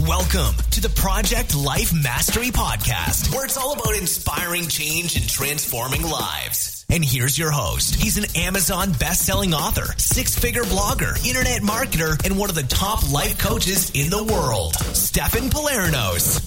Welcome to the Project Life Mastery Podcast, where it's all about inspiring change and transforming lives. And here's your host. He's an Amazon best-selling author, six-figure blogger, internet marketer, and one of the top life coaches in the world, Stefan Pylarinos.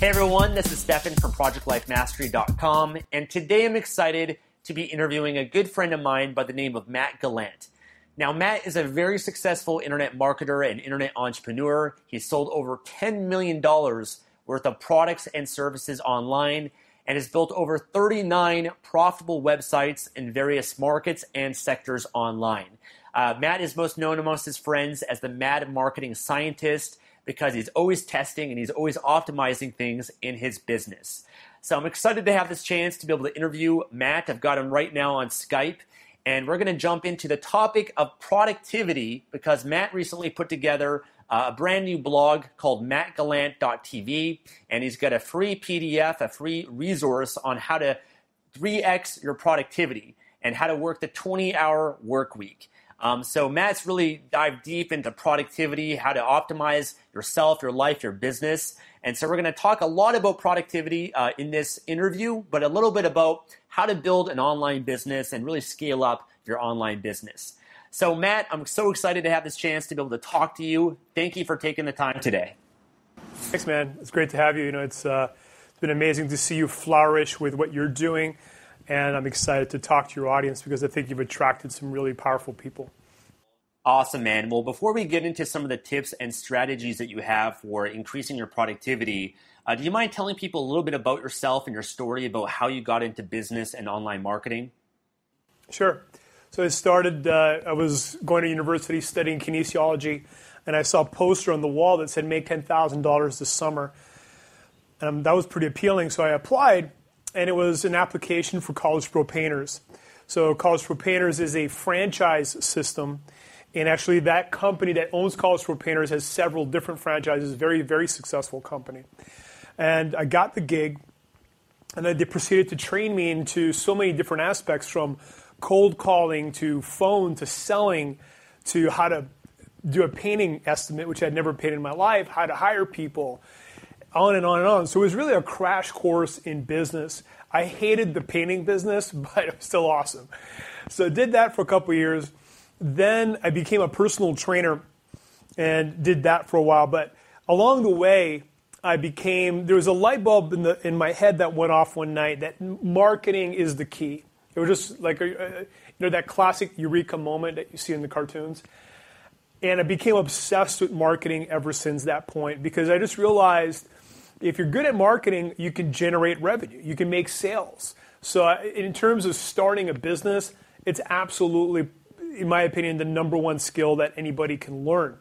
Hey everyone, this is Stefan from ProjectLifeMastery.com, and today I'm excited to be interviewing a good friend of mine by the name of Matt Gallant. Now, Matt is a very successful internet marketer and internet entrepreneur. He's sold over $10 million worth of products and services online and has built over 39 profitable websites in various markets and sectors online. Uh, Matt is most known amongst his friends as the Mad Marketing Scientist because he's always testing and he's always optimizing things in his business. So I'm excited to have this chance to be able to interview Matt. I've got him right now on Skype. And we're going to jump into the topic of productivity because Matt recently put together uh, a brand new blog called mattgallant.tv. And he's got a free PDF, a free resource on how to 3x your productivity and how to work the 20 hour work week. Um, so Matt's really dived deep into productivity, how to optimize yourself, your life, your business. And so we're going to talk a lot about productivity uh, in this interview, but a little bit about how to build an online business and really scale up your online business. So Matt, I'm so excited to have this chance to be able to talk to you. Thank you for taking the time today. Thanks, man. It's great to have you. You know, it's, uh, it's been amazing to see you flourish with what you're doing and I'm excited to talk to your audience because I think you've attracted some really powerful people. Awesome, man. Well, before we get into some of the tips and strategies that you have for increasing your productivity, uh, do you mind telling people a little bit about yourself and your story about how you got into business and online marketing? Sure. So I started, uh, I was going to university studying kinesiology, and I saw a poster on the wall that said, Make $10,000 this summer. And that was pretty appealing, so I applied and it was an application for College Pro Painters. So College Pro Painters is a franchise system, and actually that company that owns College Pro Painters has several different franchises. Very very successful company, and I got the gig, and then they proceeded to train me into so many different aspects from cold calling to phone to selling to how to do a painting estimate, which I'd never painted in my life, how to hire people, on and on and on. So it was really a crash course in business. I hated the painting business, but it was still awesome. So I did that for a couple years. Then I became a personal trainer and did that for a while. But along the way, I became there was a light bulb in the in my head that went off one night that marketing is the key. It was just like a, you know that classic eureka moment that you see in the cartoons. And I became obsessed with marketing ever since that point because I just realized if you're good at marketing, you can generate revenue, you can make sales. So, uh, in terms of starting a business, it's absolutely, in my opinion, the number one skill that anybody can learn.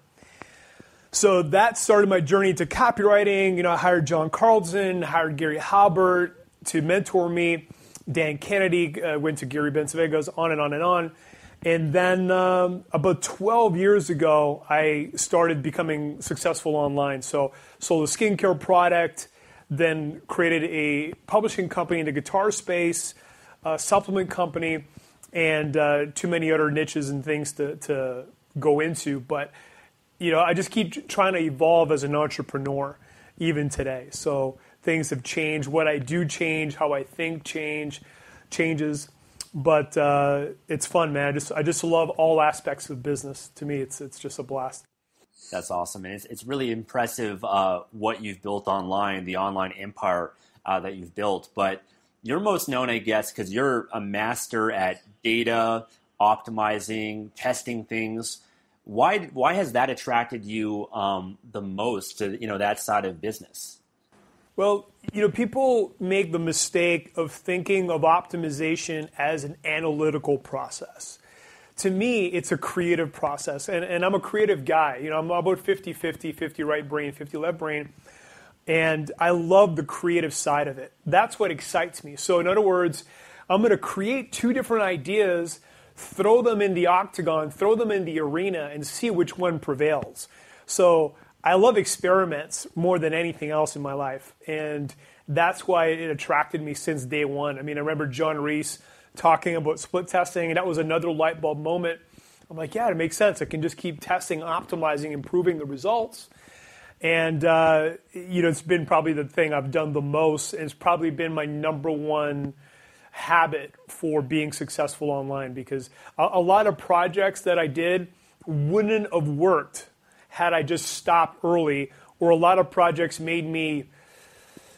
So that started my journey to copywriting. You know, I hired John Carlton, hired Gary Halbert to mentor me. Dan Kennedy uh, went to Gary Bencivenga's, on and on and on. And then um, about 12 years ago, I started becoming successful online. So sold a skincare product, then created a publishing company in the guitar space, a supplement company, and uh, too many other niches and things to, to go into. But you know, I just keep trying to evolve as an entrepreneur, even today. So things have changed. What I do change, how I think change, changes but uh, it's fun, man. I just I just love all aspects of business. To me, it's it's just a blast. That's awesome, and it's it's really impressive uh, what you've built online, the online empire uh, that you've built. But you're most known, I guess, because you're a master at data optimizing, testing things. Why why has that attracted you um, the most to you know that side of business? Well, you know, people make the mistake of thinking of optimization as an analytical process. to me, it's a creative process. And, and I'm a creative guy. You know, I'm about 50 50, 50 right brain, 50 left brain. And I love the creative side of it. That's what excites me. So, in other words, I'm going to create two different ideas, throw them in the octagon, throw them in the arena, and see which one prevails. So, I love experiments more than anything else in my life. And that's why it attracted me since day one. I mean, I remember John Reese talking about split testing, and that was another light bulb moment. I'm like, yeah, it makes sense. I can just keep testing, optimizing, improving the results. And, uh, you know, it's been probably the thing I've done the most. And it's probably been my number one habit for being successful online because a, a lot of projects that I did wouldn't have worked had I just stopped early, or a lot of projects made me,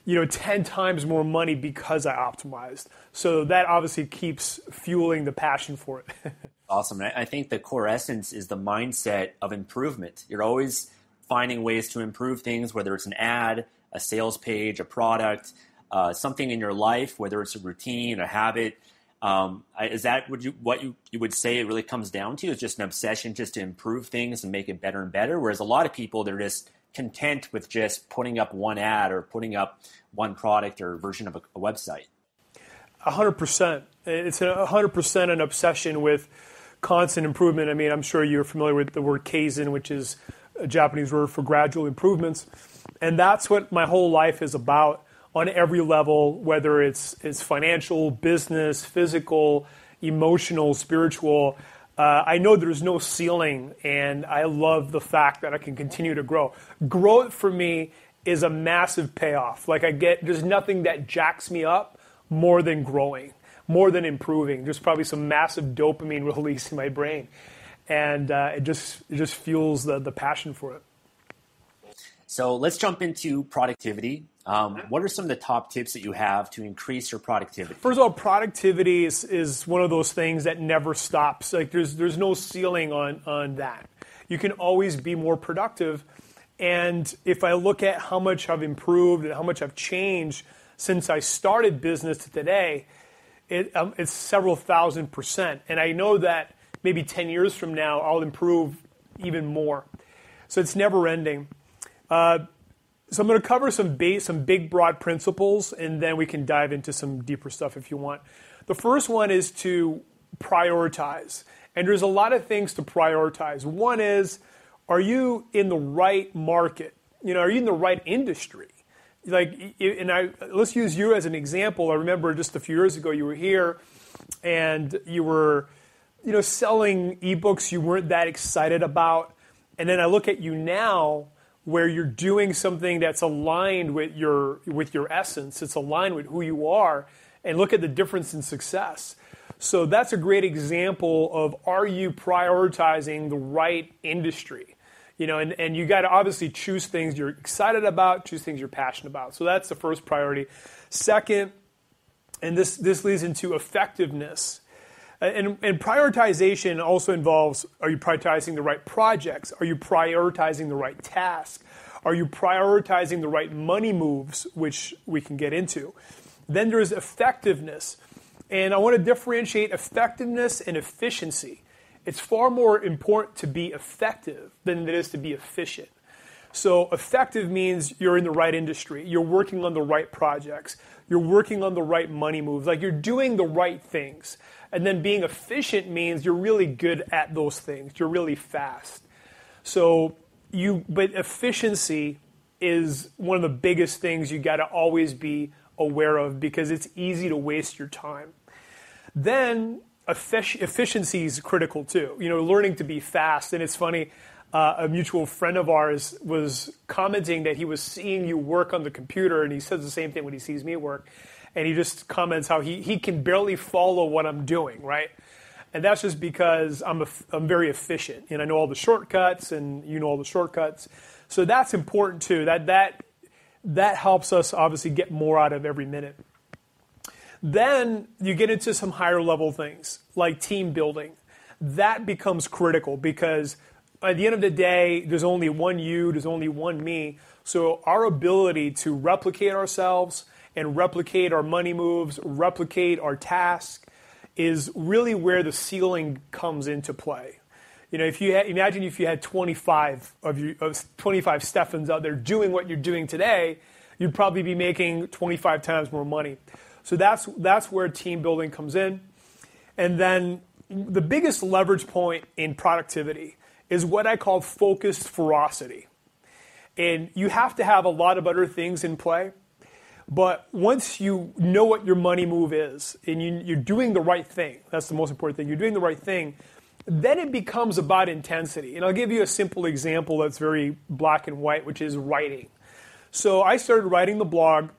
you know, 10 times more money because I optimized. So that obviously keeps fueling the passion for it. awesome. I think the core essence is the mindset of improvement. You're always finding ways to improve things, whether it's an ad, a sales page, a product, uh, something in your life, whether it's a routine, a habit. Um, is that what you what you, you would say it really comes down to? Is just an obsession just to improve things and make it better and better. Whereas a lot of people they're just content with just putting up one ad or putting up one product or version of a, a website. 100%. It's a 100% an obsession with constant improvement. I mean, I'm sure you're familiar with the word kaizen, which is a Japanese word for gradual improvements. And that's what my whole life is about on every level, whether it's, it's financial, business, physical, emotional, spiritual. Uh, I know there's no ceiling, and I love the fact that I can continue to grow. Growth for me is a massive payoff. Like I get, there's nothing that jacks me up more than growing, more than improving. There's probably some massive dopamine release in my brain, and uh, it just it just fuels the the passion for it. So let's jump into productivity. Um, what are some of the top tips that you have to increase your productivity? First of all, productivity is, is one of those things that never stops. Like there's there's no ceiling on on that. You can always be more productive. And if I look at how much I've improved and how much I've changed since I started business to today, it, um, it's several thousand percent. And I know that maybe 10 years from now, I'll improve even more. So it's never ending. Uh, so I'm going to cover some base, some big broad principles, and then we can dive into some deeper stuff if you want. The first one is to prioritize. And there's a lot of things to prioritize. One is, are you in the right market? You know, are you in the right industry? like and I let's use you as an example. I remember just a few years ago you were here and you were you know selling ebooks you weren't that excited about and then I look at you now where you're doing something that's aligned with your with your essence, it's aligned with who you are and look at the difference in success. So that's a great example of are you prioritizing the right industry? you know, and, and you got to obviously choose things you're excited about, choose things you're passionate about. So that's the first priority. Second, and this, this leads into effectiveness. Uh, and, and prioritization also involves are you prioritizing the right projects? Are you prioritizing the right task? Are you prioritizing the right money moves, which we can get into? Then there's effectiveness. And I want to differentiate effectiveness and efficiency it's far more important to be effective than it is to be efficient. So, effective means you're in the right industry, you're working on the right projects, you're working on the right money moves, like you're doing the right things. And then being efficient means you're really good at those things, you're really fast. So, you, but efficiency is one of the biggest things you got to always be aware of because it's easy to waste your time. Then efficiency is critical too. You know, learning to be fast. And it's funny, uh, a mutual friend of ours was commenting that he was seeing you work on the computer, and he says the same thing when he sees me at work. And he just comments how he, he can barely follow what I'm doing, right? And that's just because I'm, a, I'm very efficient and I know all the shortcuts and you know all the shortcuts. So that's important too. That, that, that helps us obviously get more out of every minute. Then you get into some higher level things like team building. That becomes critical because at the end of the day, there's only one you, there's only one me. So our ability to replicate ourselves and replicate our money moves, replicate our task, is really where the ceiling comes into play. You know, if you had, imagine if you had 25 of you, of 25 Stefans out there doing what you're doing today, you'd probably be making 25 times more money. So that's that's where team building comes in. And then the biggest leverage point in productivity is what I call focused ferocity. And you have to have a lot of other things in play. But once you know what your money move is and you, are doing the right thing, that's the most important thing, you're doing the right thing, then it becomes about intensity. And I'll give you a simple example that's very black and white, which is writing. So I started writing the blog,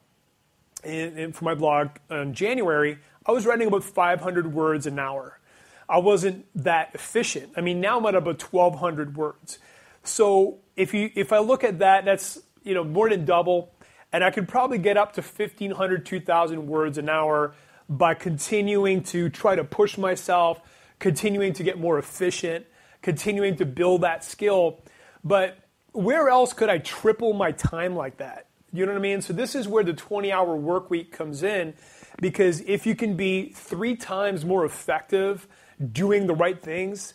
and, for my blog in January, I was writing about 500 words an hour. I wasn't that efficient. I mean, now I'm at about 1,200 words. So if you if I look at that, that's you know more than double, and I could probably get up to 1,500, 2,000 words an hour by continuing to try to push myself continuing to get more efficient, continuing to build that skill. But where else could I triple my time like that? You know what I mean? So this is where the 20 hour work week comes in because if you can be three times more effective doing the right things,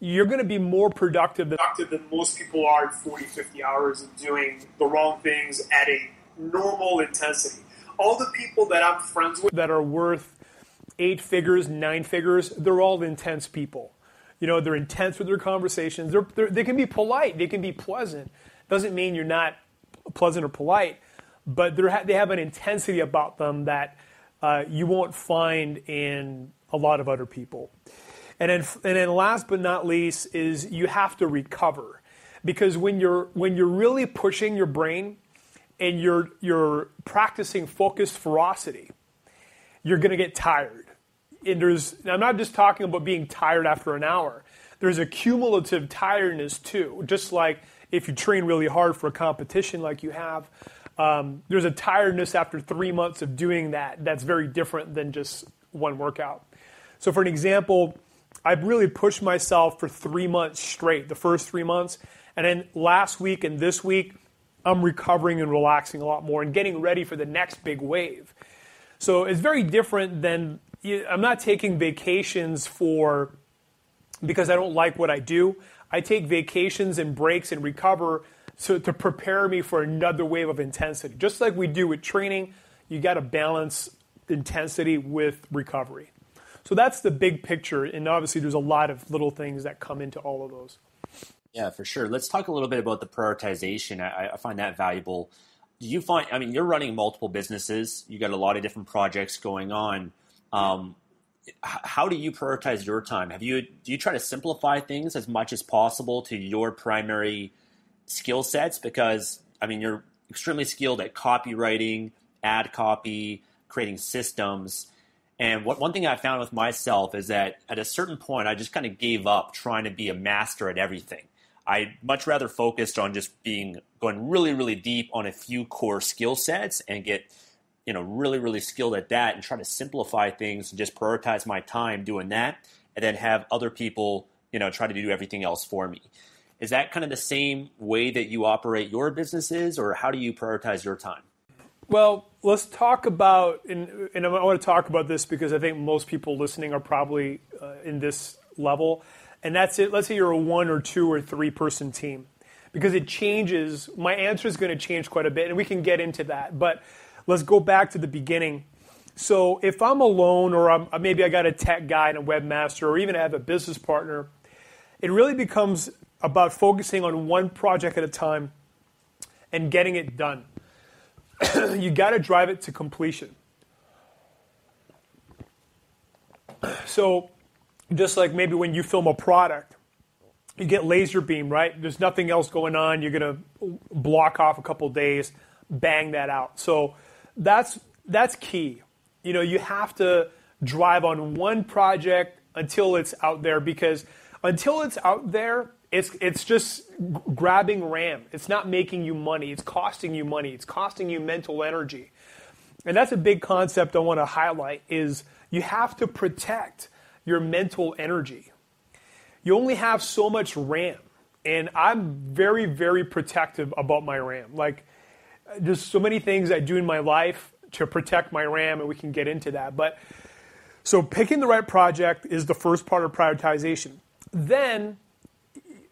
you're going to be more productive than, productive than most people are at 40, 50 hours of doing the wrong things at a normal intensity. All the people that I'm friends with that are worth eight figures, nine figures, they're all intense people. You know, they're intense with their conversations. They're, they're, they can be polite, they can be pleasant. Doesn't mean you're not pleasant or polite, but they have an intensity about them that uh, you won't find in a lot of other people. And then, and then last but not least is you have to recover because when you're when you're really pushing your brain and you're you're practicing focused ferocity, you're going to get tired and there's, I'm not just talking about being tired after an hour. There's a cumulative tiredness too. Just like if you train really hard for a competition like you have, um, there's a tiredness after three months of doing that that's very different than just one workout. So, for an example, I've really pushed myself for three months straight, the first three months. And then last week and this week, I'm recovering and relaxing a lot more and getting ready for the next big wave. So it's very different than I'm not taking vacations for because I don't like what I do. I take vacations and breaks and recover to, to prepare me for another wave of intensity. Just like we do with training, you got to balance intensity with recovery. So that's the big picture, and obviously there's a lot of little things that come into all of those. Yeah, for sure. Let's talk a little bit about the prioritization. I, I find that valuable. Do you find? I mean, you're running multiple businesses. You got a lot of different projects going on. Um, how do you prioritize your time? Have you do you try to simplify things as much as possible to your primary skill sets? Because I mean, you're extremely skilled at copywriting, ad copy, creating systems. And what one thing I found with myself is that at a certain point, I just kind of gave up trying to be a master at everything. I much rather focused on just being going really, really deep on a few core skill sets and get you know really really skilled at that and try to simplify things and just prioritize my time doing that and then have other people you know try to do everything else for me is that kind of the same way that you operate your businesses or how do you prioritize your time well let's talk about and, and i want to talk about this because i think most people listening are probably uh, in this level and that's it let's say you're a one or two or three person team because it changes my answer is going to change quite a bit and we can get into that but let's go back to the beginning. So if I'm alone, or I'm, maybe I got a tech guy and a webmaster, or even I have a business partner, it really becomes about focusing on one project at a time and getting it done. you got to drive it to completion. So, just like maybe when you film a product, you get laser beam, right? There's nothing else going on. You're going to block off a couple days, bang that out. So, that's that's key. You know, you have to drive on one project until it's out there because until it's out there, it's it's just grabbing RAM. It's not making you money. It's costing you money. It's costing you mental energy. And that's a big concept I want to highlight is you have to protect your mental energy. You only have so much RAM. And I'm very, very protective about my RAM. Like there's so many things I do in my life to protect my RAM, and we can get into that. But So picking the right project is the first part of prioritization. Then,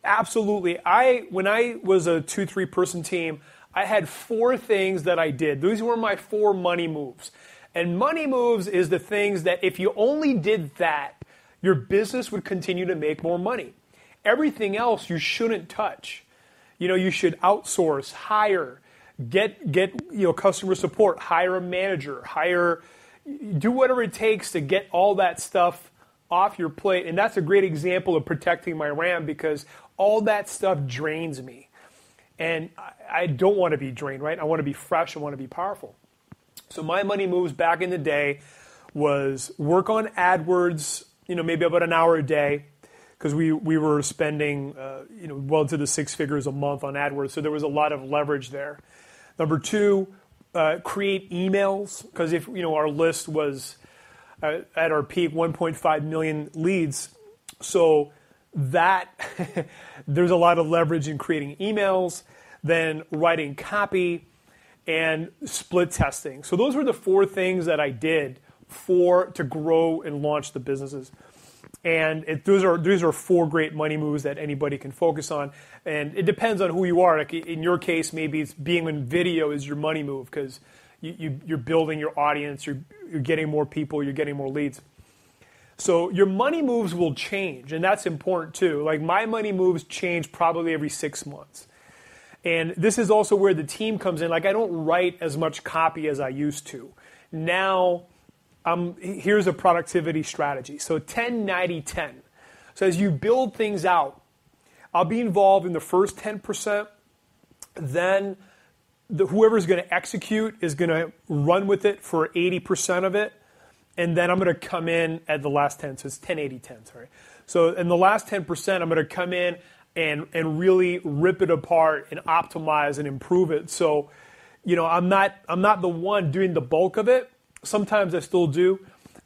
absolutely, I when I was a two three person team, I had four things that I did. These were my four money moves. And money moves is the things that if you only did that, your business would continue to make more money. Everything else you shouldn't touch. You know, you should outsource, hire, get get you know customer support, hire a manager, hire do whatever it takes to get all that stuff off your plate. And that's a great example of protecting my RAM because all that stuff drains me. And I, I don't want to be drained, right? I want to be fresh, I want to be powerful. So my money moves back in the day was work on AdWords, you know, maybe about an hour a day, because we, we were spending, uh, you know, well into the six figures a month on AdWords. So there was a lot of leverage there. Number two, uh, create emails because if you know our list was uh, at our peak 1.5 million leads, so that there's a lot of leverage in creating emails, then writing copy, and split testing. So those were the four things that I did for to grow and launch the businesses. And it, those are these are four great money moves that anybody can focus on. And it depends on who you are. Like in your case, maybe it's being in video is your money move because you, you, are building your audience, you're, you're getting more people, you're getting more leads. So your money moves will change, and that's important too. Like my money moves change probably every six months. And this is also where the team comes in. Like I don't write as much copy as I used to. Now um, here's a productivity strategy. So 10, 90, 10. So as you build things out, I'll be involved in the first 10%, then the, whoever's going to execute is going to run with it for 80% of it, and then I'm going to come in at the last 10. So it's 10, 80, 10, sorry. So in the last 10%, I'm going to come in and, and really rip it apart and optimize and improve it. So, you know, I'm not, I'm not the one doing the bulk of it, Sometimes I still do.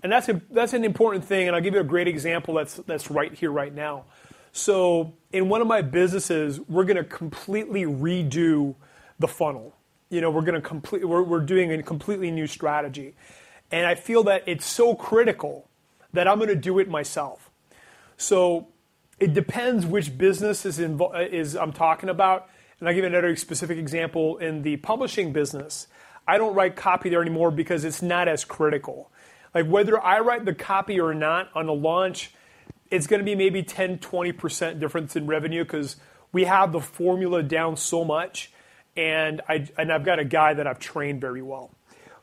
And that's, a, that's an important thing, and I'll give you a great example that's, that's right here, right now. So, in one of my businesses, we're going to completely redo the funnel. You know, we're going to complete, we're, we're doing a completely new strategy. And I feel that it's so critical that I'm going to do it myself. So, it depends which business is, invo- is I'm talking about. And I'll give another specific example in the publishing business. I don't write copy there anymore because it's not as critical. Like whether I write the copy or not on a launch, it's going to be maybe 10, 20% difference in revenue because we have the formula down so much. And, I, and I've got a guy that I've trained very well.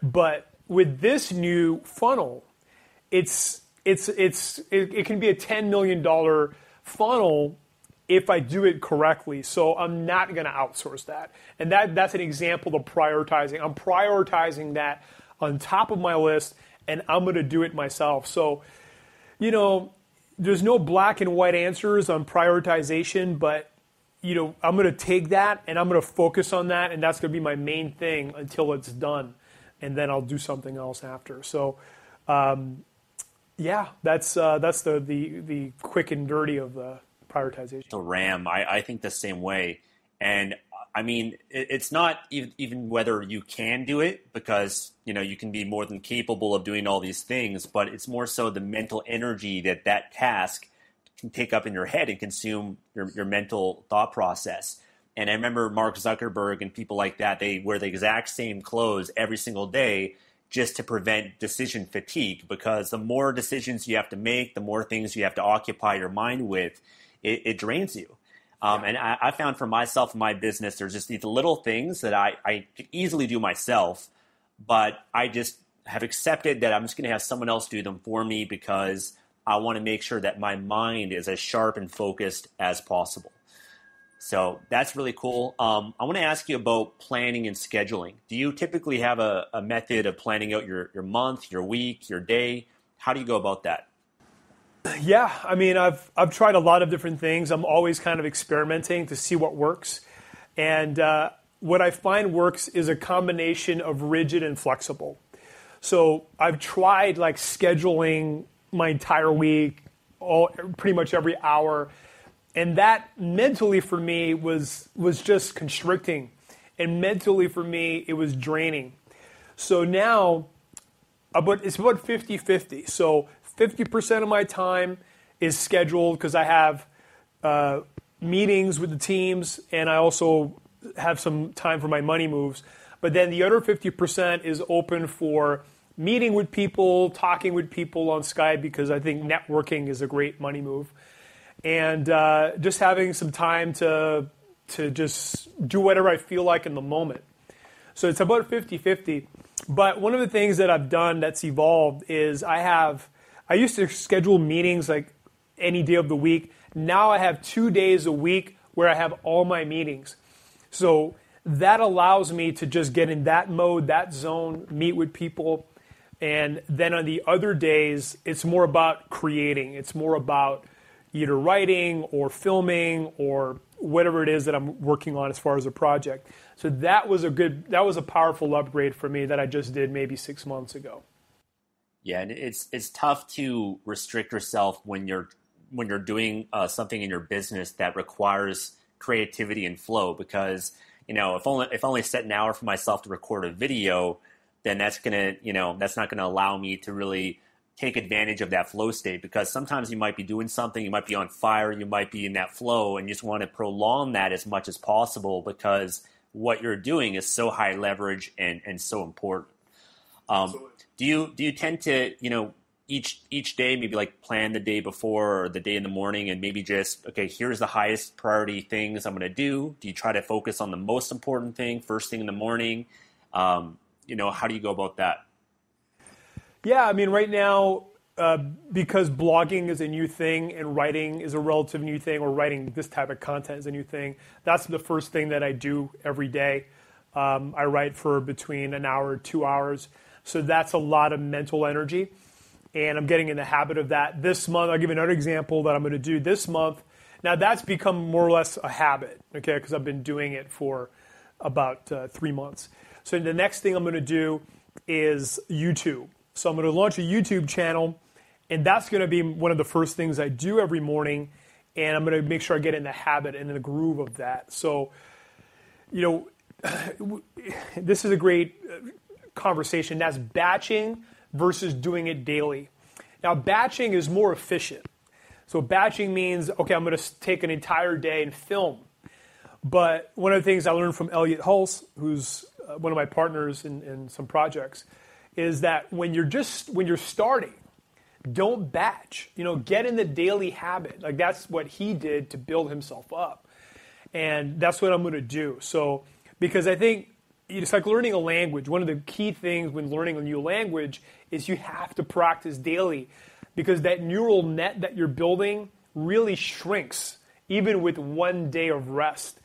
But with this new funnel, it's, it's, it's, it, it can be a $10 million funnel if I do it correctly. So I'm not going to outsource that. And that, that's an example of prioritizing. I'm prioritizing that on top of my list and I'm going to do it myself. So, you know, there's no black and white answers on prioritization, but you know, I'm going to take that and I'm going to focus on that and that's going to be my main thing until it's done. And then I'll do something else after. So, um, yeah, that's uh, that's the, the the quick and dirty of the prioritization. The RAM, I, I think the same way. And I mean, it, it's not even, even whether you can do it because you know you can be more than capable of doing all these things, but it's more so the mental energy that that task can take up in your head and consume your, your mental thought process. And I remember Mark Zuckerberg and people like that, they wear the exact same clothes every single day just to prevent decision fatigue because the more decisions you have to make, the more things you have to occupy your mind with, it, it drains you. Um. And I, I, found for myself in my business, there's just these little things that I, I could easily do myself, but I just have accepted that I'm just going to have someone else do them for me because I want to make sure that my mind is as sharp and focused as possible. So that's really cool. Um, I want to ask you about planning and scheduling. Do you typically have a, a method of planning out your, your month, your week, your day? How do you go about that? Yeah, I mean, I've I've tried a lot of different things. I'm always kind of experimenting to see what works, and uh, what I find works is a combination of rigid and flexible. So I've tried like scheduling my entire week, all pretty much every hour, and that mentally for me was was just constricting, and mentally for me it was draining. So now, about it's about 50-50. So 50% of my time is scheduled because I have uh, meetings with the teams and I also have some time for my money moves. But then the other 50% is open for meeting with people, talking with people on Skype because I think networking is a great money move. And uh, just having some time to, to just do whatever I feel like in the moment. So it's about 50 50. But one of the things that I've done that's evolved is I have, I used to schedule meetings like any day of the week. Now I have two days a week where I have all my meetings. So that allows me to just get in that mode, that zone, meet with people. And then on the other days, it's more about creating. It's more about either writing or filming or whatever it is that I'm working on as far as a project. So that was a good, that was a powerful upgrade for me that I just did maybe six months ago. Yeah, and it's it's tough to restrict yourself when you're when you're doing uh, something in your business that requires creativity and flow because you know if only if only set an hour for myself to record a video then that's gonna you know that's not gonna allow me to really take advantage of that flow state because sometimes you might be doing something you might be on fire you might be in that flow and you just want to prolong that as much as possible because what you're doing is so high leverage and and so important. Um, do you do you tend to you know each each day maybe like plan the day before or the day in the morning and maybe just okay here's the highest priority things i'm going to do. Do you try to focus on the most important thing first thing in the morning? Um, you know how do you go about that yeah i mean right now uh, because blogging is a new thing and writing is a relative new thing or writing this type of content is a new thing that's the first thing that i do every day um, i write for between an hour two hours so that's a lot of mental energy and I'm getting in the habit of that. This month, I'll give you another example that I'm going to do this month. Now, that's become more or less a habit, okay, because I've been doing it for about uh, three months. So, the next thing I'm going to do is YouTube. So, I'm going to launch a YouTube channel, and that's going to be one of the first things I do every morning. And I'm going to make sure I get in the habit and in the groove of that. So, you know, this is a great uh, conversation. That's batching versus doing it daily. Now, batching is more efficient. So, batching means, okay, I'm going to take an entire day and film. But one of the things I learned from Elliot Hulse, who's uh, one of my partners in, in some projects, is that when you're just when you're starting, don't batch. You know, get in the daily habit. Like that's what he did to build himself up, and that's what I'm going to do. So, because I think it's like learning a language. One of the key things when learning a new language is you have to practice daily because that neural net that you're building really shrinks even with one day of rest.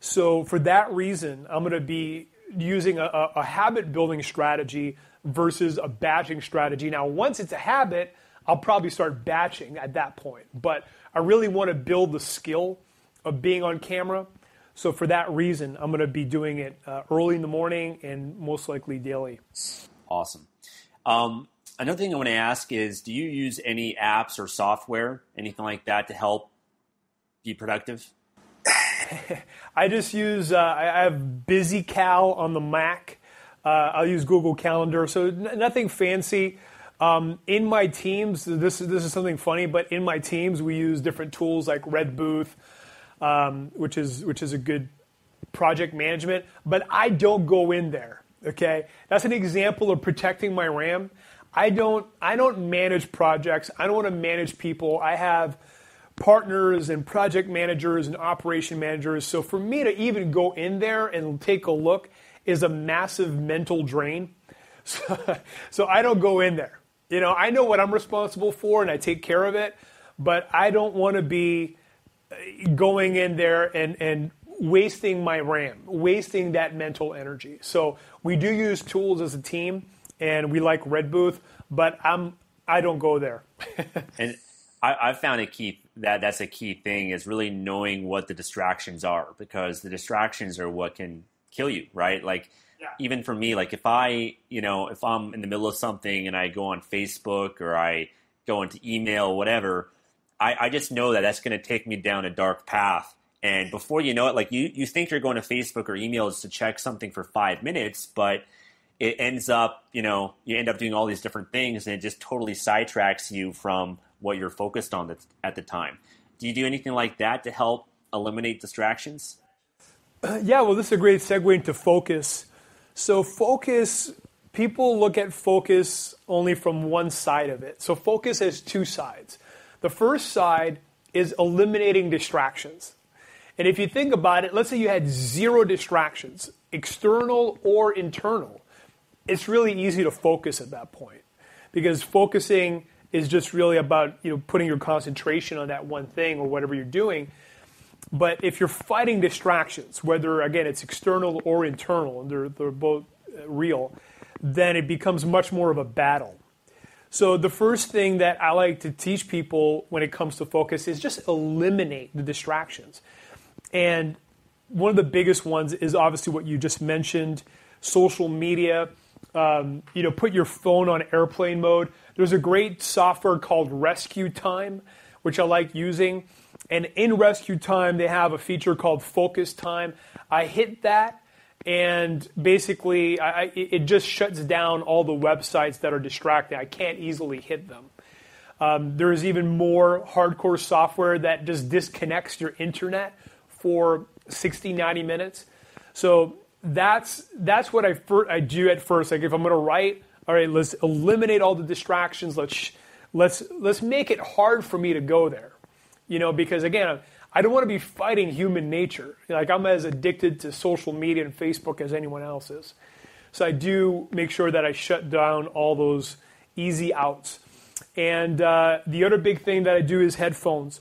So, for that reason, I'm going to be using a, a habit building strategy versus a batching strategy. Now, once it's a habit, I'll probably start batching at that point. But I really want to build the skill of being on camera. So, for that reason, I'm going to be doing it uh, early in the morning and most likely daily. Awesome. Um, another thing I want to ask is do you use any apps or software, anything like that, to help be productive? I just use, uh, I have BusyCal on the Mac. Uh, I'll use Google Calendar, so n- nothing fancy. Um, in my teams, this, this is something funny, but in my teams, we use different tools like Redbooth, um, which, is, which is a good project management, but I don't go in there. Okay, that's an example of protecting my RAM. I don't I don't manage projects. I don't want to manage people. I have partners and project managers and operation managers. So for me to even go in there and take a look is a massive mental drain. So, so I don't go in there. You know, I know what I'm responsible for and I take care of it, but I don't want to be uh, going in there and, and wasting my RAM, wasting that mental energy. So we do use tools as a team, and we like Redbooth, but I'm I don't go there. and I, I found a key that that's a key thing is really knowing what the distractions are because the distractions are what can kill you, right? Like yeah. even for me, like if I, you know, if I'm in the middle of something and I go on Facebook or I go into email, whatever, I, I just know that that's going to take me down a dark path and before you know it, like you, you think you're going to Facebook or emails to check something for five minutes, but it ends up, you know, you end up doing all these different things and it just totally sidetracks you from what you're focused on at the time. Do you do anything like that to help eliminate distractions? Uh, yeah, well, this is a great segue into focus. So, focus, people look at focus only from one side of it. So, focus has two sides. The first side is eliminating distractions. And if you think about it, let's say you had zero distractions, external or internal, it's really easy to focus at that point because focusing is just really about you know putting your concentration on that one thing or whatever you're doing. But if you're fighting distractions, whether again it's external or internal, and they're, they're both uh, real, then it becomes much more of a battle. So the first thing that I like to teach people when it comes to focus is just eliminate the distractions. And one of the biggest ones is obviously what you just mentioned, social media. Um, you know, put your phone on airplane mode. There's a great software called RescueTime, which I like using. And in RescueTime, they have a feature called Focus Time. I hit that, and basically, I, it just shuts down all the websites that are distracting. I can't easily hit them. Um, there is even more hardcore software that just disconnects your internet for 60, 90 minutes. So that's that's what I fir- I do at first. Like if I'm going to write, all right, let's eliminate all the distractions. Let's let's let's make it hard for me to go there. You know, because again, I don't want to be fighting human nature. Like I'm as addicted to social media and Facebook as anyone else is. So I do make sure that I shut down all those easy outs. And uh, the other big thing that I do is headphones.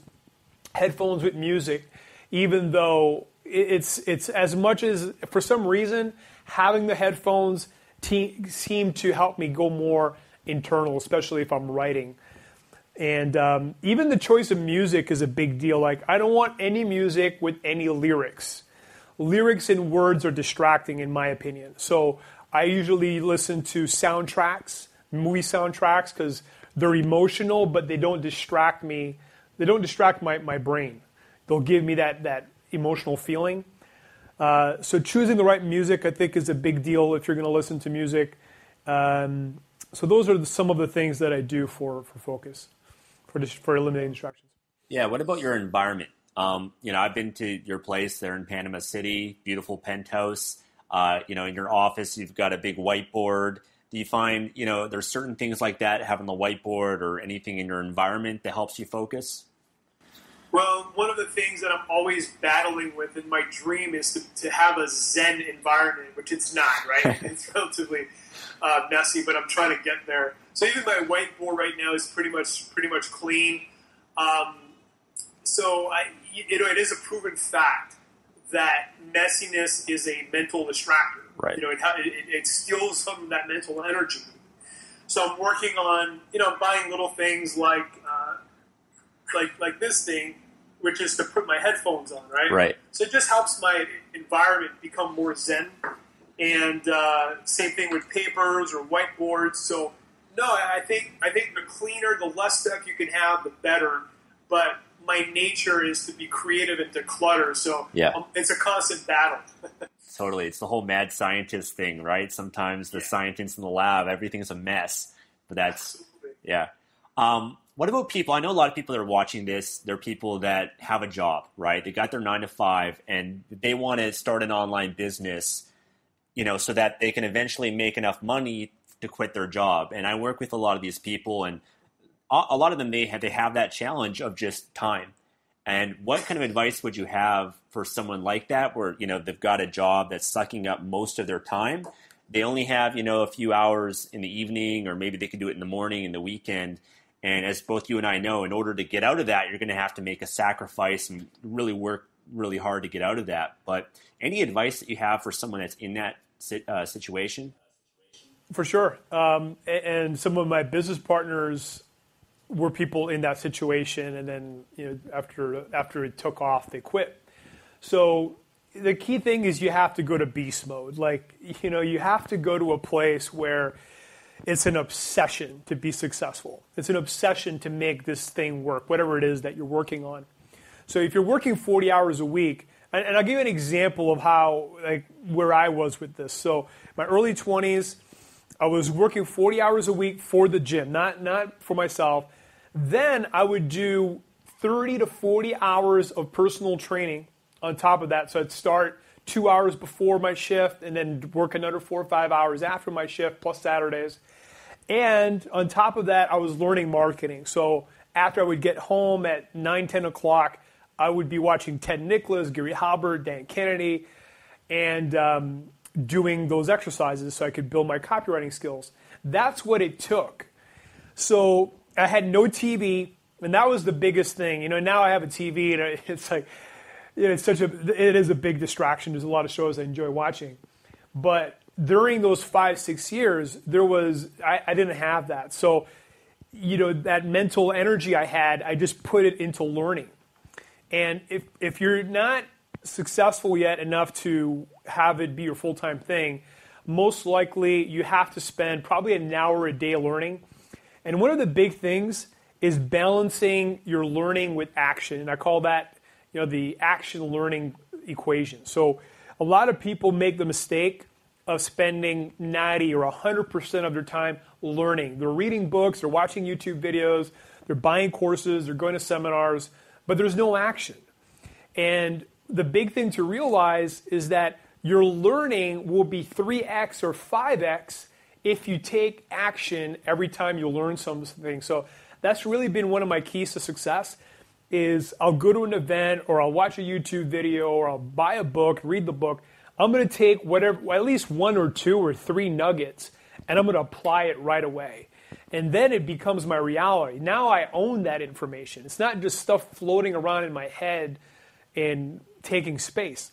Headphones with music, even though it's it's as much as for some reason having the headphones te- seem to help me go more internal, especially if I'm writing. And um, even the choice of music is a big deal. Like I don't want any music with any lyrics. Lyrics and words are distracting, in my opinion. So I usually listen to soundtracks, movie soundtracks, because they're emotional, but they don't distract me. They don't distract my, my brain. They'll give me that that emotional feeling. Uh, so choosing the right music, I think, is a big deal if you're going to listen to music. Um, so those are some of the things that I do for for focus, for for eliminating distractions. Yeah. What about your environment? Um, you know, I've been to your place there in Panama City, beautiful penthouse. Uh, you know, in your office, you've got a big whiteboard. Do you find, you know, there's certain things like that, having the whiteboard or anything in your environment that helps you focus? Well, one of the things that I'm always battling with in my dream is to, to have a Zen environment, which it's not, right? it's relatively uh, messy, but I'm trying to get there. So even my whiteboard right now is pretty much pretty much clean. Um, so I, you know, it is a proven fact that messiness is a mental distractor. Right. You know, it, it, it steals some of that mental energy. So I'm working on, you know, buying little things like, uh, like like this thing which is to put my headphones on, right? Right. So it just helps my environment become more zen. And uh, same thing with papers or whiteboards. So no, I think I think the cleaner, the less stuff you can have, the better. But my nature is to be creative and to clutter. So yeah. Um, it's a constant battle. totally, it's the whole mad scientist thing, right? Sometimes the yeah. scientists in the lab, everything's a mess. But that's Absolutely. yeah. Um, what about people? I know a lot of people that are watching this. They're people that have a job, right? They got their nine to five, and they want to start an online business, you know, so that they can eventually make enough money to quit their job. And I work with a lot of these people, and a lot of them they have they have that challenge of just time. And what kind of advice would you have for someone like that, where you know they've got a job that's sucking up most of their time? They only have you know a few hours in the evening, or maybe they can do it in the morning, in the weekend and as both you and I know, in order to get out of that, you're going to have to make a sacrifice and really work really hard to get out of that. But any advice that you have for someone that's in that uh, situation? For sure. Um, and some of my business partners were people in that situation, and then you know after after it took off, they quit. So the key thing is you have to go to beast mode. Like you know you have to go to a place where it's an obsession to be successful. It's an obsession to make this thing work, whatever it is that you're working on. So if you're working 40 hours a week, And, and I'll give you an example of how, like, where I was with this. So, my early 20s, I was working 40 hours a week for the gym, not, not for myself. Then I would do 30 to 40 hours of personal training on top of that. So I'd start two hours before my shift and then work another four or five hours after my shift, plus Saturdays. And on top of that, I was learning marketing. So after I would get home at 9, 10 o'clock, I would be watching Ted Nicholas, Gary Halbert, Dan Kennedy, and um, doing those exercises so I could build my copywriting skills. That's what it took. So I had no TV, and that was the biggest thing. You know, now I have a TV, and it's like, it's such a, it is a big distraction. There's a lot of shows I enjoy watching, but during those five, six years, there was, I, I didn't have that. So, you know, that mental energy I had, I just put it into learning. And if, if you're not successful yet enough to have it be your full time thing, most likely you have to spend probably an hour a day learning. And one of the big things is balancing your learning with action. And I call that, you know, the action learning equation. So a lot of people make the mistake of spending 90 or 100% of their time learning. They're reading books, they're watching YouTube videos, they're buying courses, they're going to seminars, but there's no action. And the big thing to realize is that your learning will be 3x or 5x if you take action every time you learn something. So that's really been one of my keys to success is I'll go to an event or I'll watch a YouTube video or I'll buy a book, read the book. I'm going to take whatever at least one or two or three nuggets and I'm going to apply it right away. And then it becomes my reality. Now I own that information. It's not just stuff floating around in my head and taking space.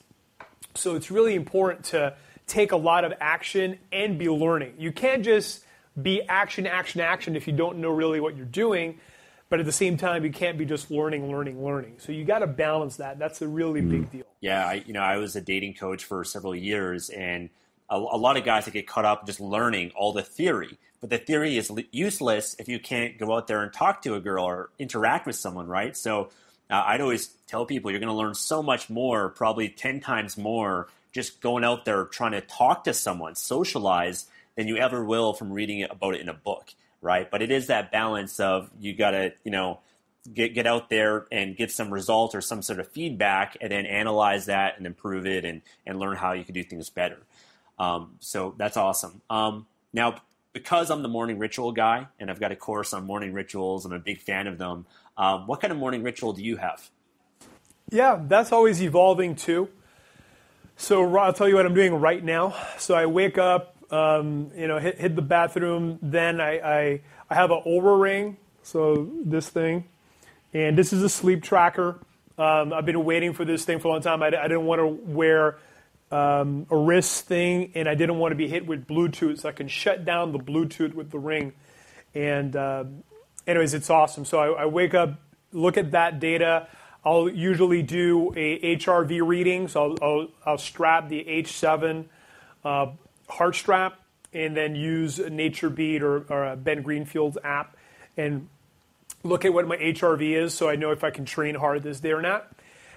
So it's really important to take a lot of action and be learning. You can't just be action, action, action if you don't know really what you're doing. But at the same time, you can't be just learning, learning, learning. So you got to balance that. That's a really mm. big deal. Yeah, I, you know, I was a dating coach for several years, and a, a lot of guys that get caught up just learning all the theory. But the theory is useless if you can't go out there and talk to a girl or interact with someone, right? So uh, I'd always tell people you're going to learn so much more, probably 10 times more, just going out there trying to talk to someone, socialize, than you ever will from reading about it in a book, right? But it is that balance of you got to, you know, get get out there and get some results or some sort of feedback, and then analyze that and improve it and and learn how you can do things better. Um, so that's awesome. Um, now, because I'm the morning ritual guy, and I've got a course on morning rituals, I'm a big fan of them. Um, what kind of morning ritual do you have? Yeah, that's always evolving too. So I'll tell you what I'm doing right now. So I wake up, um, you know, hit, hit, the bathroom. Then I, I, I have an Oura ring, so this thing, and this is a sleep tracker. Um, I've been waiting for this thing for a long time. I, I didn't want to wear um, a wrist thing, and I didn't want to be hit with Bluetooth, so I can shut down the Bluetooth with the ring. And uh, anyways, it's awesome. So I, I, wake up, look at that data. I'll usually do a HRV reading, so I'll, I'll, I'll strap the H7 uh, heart strap, and then use NatureBeat or, or Ben Greenfield's app, and look at what my HRV is, so I know if I can train hard this day or not.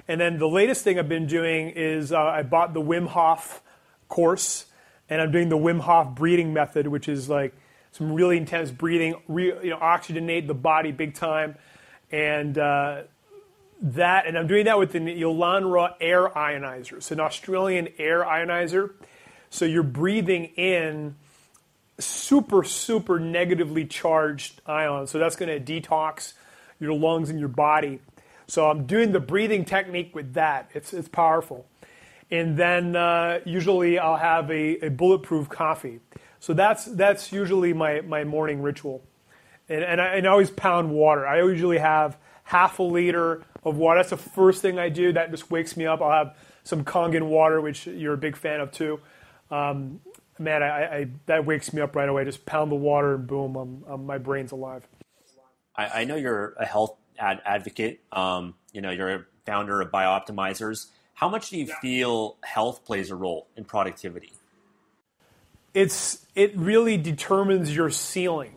And then the latest thing I've been doing is uh, I bought the Wim Hof course, and I'm doing the Wim Hof breathing method, which is like some really intense breathing, re, you know, oxygenate the body big time, and uh, that. And I'm doing that with the Elanra Air Ionizer. It's an Australian air ionizer. So you're breathing in super, super negatively charged ions. So that's going to detox your lungs and your body. So I'm doing the breathing technique with that. It's, it's powerful. And then uh, usually I'll have a, a bulletproof coffee. So that's that's usually my, my morning ritual. And, and I, and I always pound water. I usually have half a liter of water. That's the first thing I do. That just wakes me up. I'll have some Kangen water, which you're a big fan of too. Um, man, I, I, that wakes me up right away. Just pound the water and boom, I'm, I'm, my brain's alive. I, I, know you're a health ad- advocate. Um, you know, you're a founder of Bioptimizers. How much do you feel health plays a role in productivity? it's it really determines your ceiling.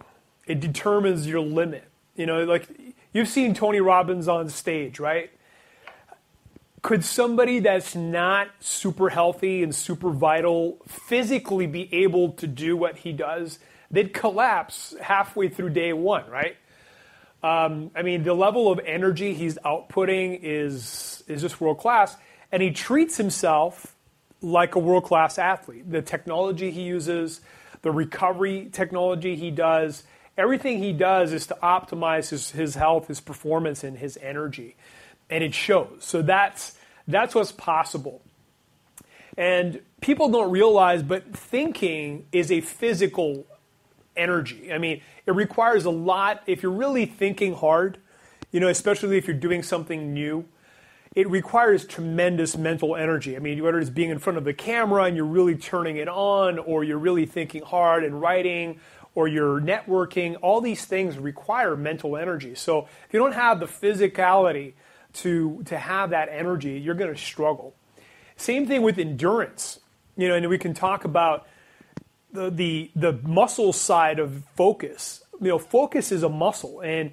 It determines your limit. You know, like you've seen Tony Robbins on stage, right? Could somebody that's not super healthy and super vital physically be able to do what he does? They'd collapse halfway through day one, right? Um, I mean, the level of energy he's outputting is is just world class, and he treats himself like a world class athlete. The technology he uses, the recovery technology he does, everything he does is to optimize his, his health, his performance, and his energy, and it shows. So that's that's what's possible. And people don't realize, but thinking is a physical energy. I mean, it requires a lot. If you're really thinking hard, you know, especially if you're doing something new, it requires tremendous mental energy. I mean, whether it's being in front of the camera and you're really turning it on, or you're really thinking hard and writing, or you're networking, all these things require mental energy. So if you don't have the physicality to, to have that energy, you're going to struggle. Same thing with endurance. You know, and we can talk about the, the, the muscle side of focus. You know, focus is a muscle. And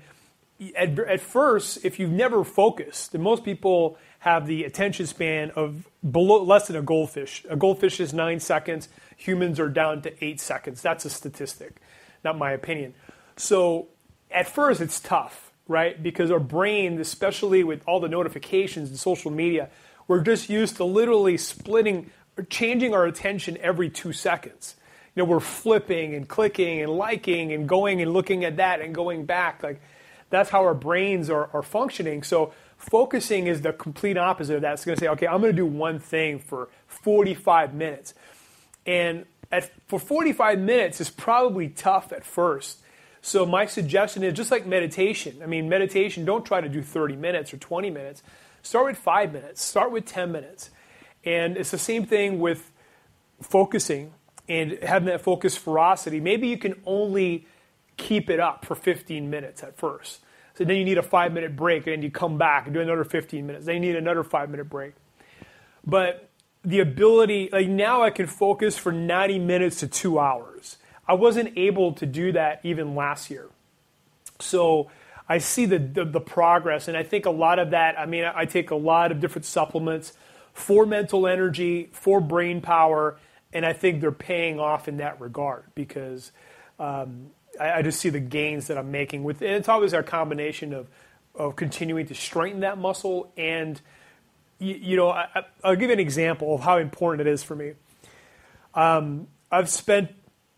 at, at first, if you've never focused, and most people have the attention span of below less than a goldfish. A goldfish is nine seconds. Humans are down to eight seconds. That's a statistic, not my opinion. So at first, it's tough, right? Because our brain, especially with all the notifications and social media, we're just used to literally splitting, or changing our attention every two seconds you know, we're flipping and clicking and liking and going and looking at that and going back. Like that's how our brains are, are functioning. So focusing is the complete opposite of that. It's going to say, okay, I'm going to do one thing for 45 minutes. And at, for 45 minutes is probably tough at first. So my suggestion is just like meditation. I mean, meditation, don't try to do 30 minutes or 20 minutes. Start with five minutes, start with 10 minutes. And it's the same thing with focusing and having that focus ferocity, maybe you can only keep it up for 15 minutes at first. So then you need a five minute break, and you come back and do another 15 minutes. Then you need another five minute break. But the ability, like now I can focus for 90 minutes to two hours. I wasn't able to do that even last year. So I see the, the, the progress, and I think a lot of that, I mean, I take a lot of different supplements for mental energy, for brain power, and I think they're paying off in that regard because um, I, I, just see the gains that I'm making with. And it's always our combination of of continuing to strengthen that muscle and you, you know I, will give you an example of how important it is for me. Um, I've spent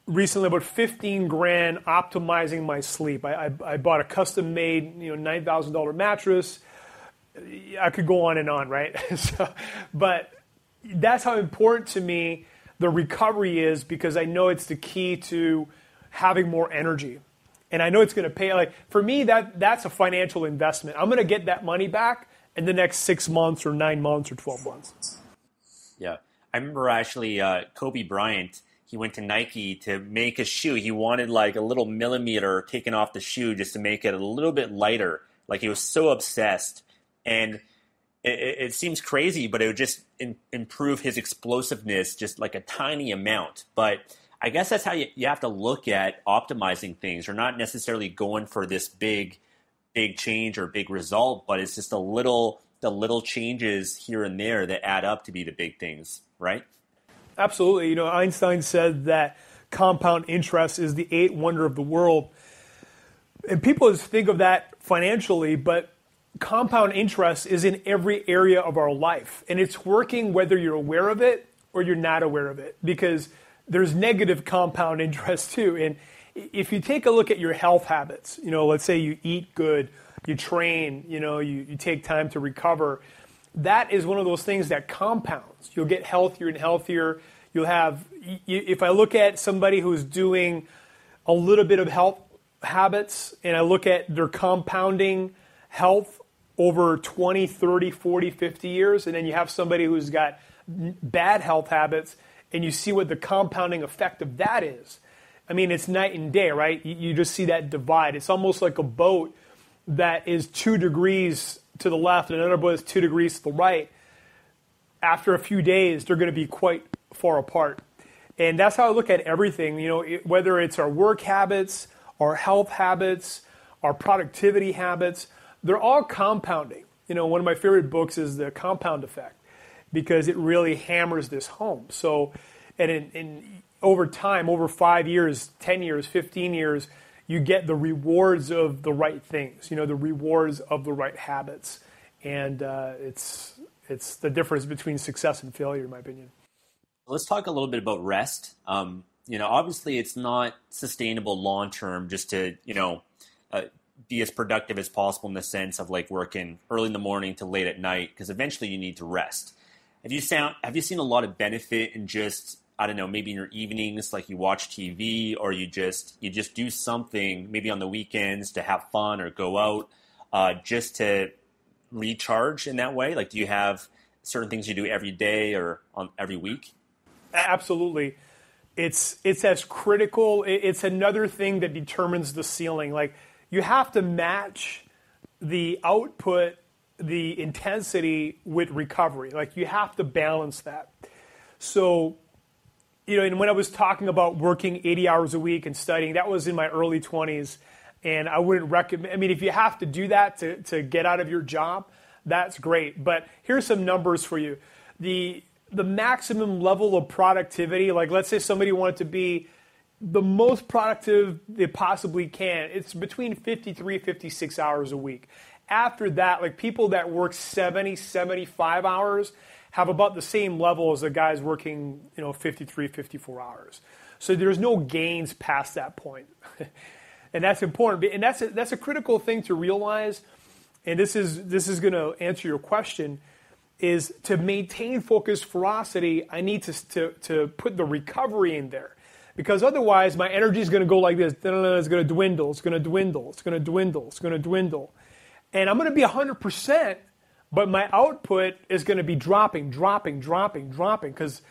recently about 15 grand optimizing my sleep. I, I, I bought a custom made you know nine thousand dollar mattress. I could go on and on, right? so, but that's how important to me the recovery is because I know it's the key to having more energy. And I know it's going to pay. Like for me, that that's a financial investment. I'm going to get that money back in the next six months or nine months or twelve months. Yeah, I remember actually uh, Kobe Bryant. He went to Nike to make a shoe. He wanted like a little millimeter taken off the shoe just to make it a little bit lighter. Like he was so obsessed, and it, it seems crazy, but it would just in, improve his explosiveness just like a tiny amount. But I guess that's how you, you have to look at optimizing things. You're not necessarily going for this big, big change or big result, but it's just a little, the little changes here and there that add up to be the big things, right? Absolutely. You know, Einstein said that compound interest is the eighth wonder of the world. And people just think of that financially, but compound interest is in every area of our life. And it's working whether you're aware of it or you're not aware of it because there's negative compound interest too. And if you take a look at your health habits, you know, let's say you eat good, you train, you know, you, you take time to recover, that is one of those things that compounds. You'll get healthier and healthier. You'll have, if I look at somebody who's doing a little bit of health habits and I look at their compounding health over 20, 30, 40, 50 years, and then you have somebody who's got bad health habits, and you see what the compounding effect of that is. I mean, it's night and day, right? You, you just see that divide. It's almost like a boat that is two degrees to the left and another boat is two degrees to the right. After a few days, they're going to be quite far apart. And that's how I look at everything, you know, it, whether it's our work habits, our health habits, our productivity habits they're all compounding. You know, one of my favorite books is The Compound Effect because it really hammers this home. So, and in, in over time, over five years, 10 years, 15 years, you get the rewards of the right things, you know, the rewards of the right habits. And uh, it's, it's the difference between success and failure, in my opinion. Let's talk a little bit about rest. Um, you know, obviously, it's not sustainable long term just to, you know, uh, be as productive as possible in the sense of like working early in the morning to late at night because eventually you need to rest. Have you sound have you seen a lot of benefit in just I don't know, maybe in your evenings, like you watch TV or you just you just do something maybe on the weekends to have fun or go out, uh, just to recharge in that way? Like, do you have certain things you do every day or on every week? Absolutely, it's it's as critical. It's another thing that determines the ceiling. Like, you have to match the output, the intensity with recovery. Like, you have to balance that. So you know, and when I was talking about working 80 hours a week and studying, that was in my early 20s. And I wouldn't recommend, I mean, if you have to do that to, to get out of your job, that's great. But here's some numbers for you. The, the maximum level of productivity, like let's say somebody wanted to be the most productive they possibly can, it's between 53, 56 hours a week. After that, like people that work 70, 75 hours, have about the same level as the guys working, you know, 53, 54 hours. So there's no gains past that point. and that's important. And that's a, that's a critical thing to realize. And this is, this is going to answer your question is to maintain focus ferocity, I need to, to, to put the recovery in there. Because otherwise, my energy is going to go like this. It's going to dwindle. It's going to dwindle. It's going to dwindle. It's going to dwindle. And I'm going to be 100% but my output is going to be dropping, dropping, dropping, dropping because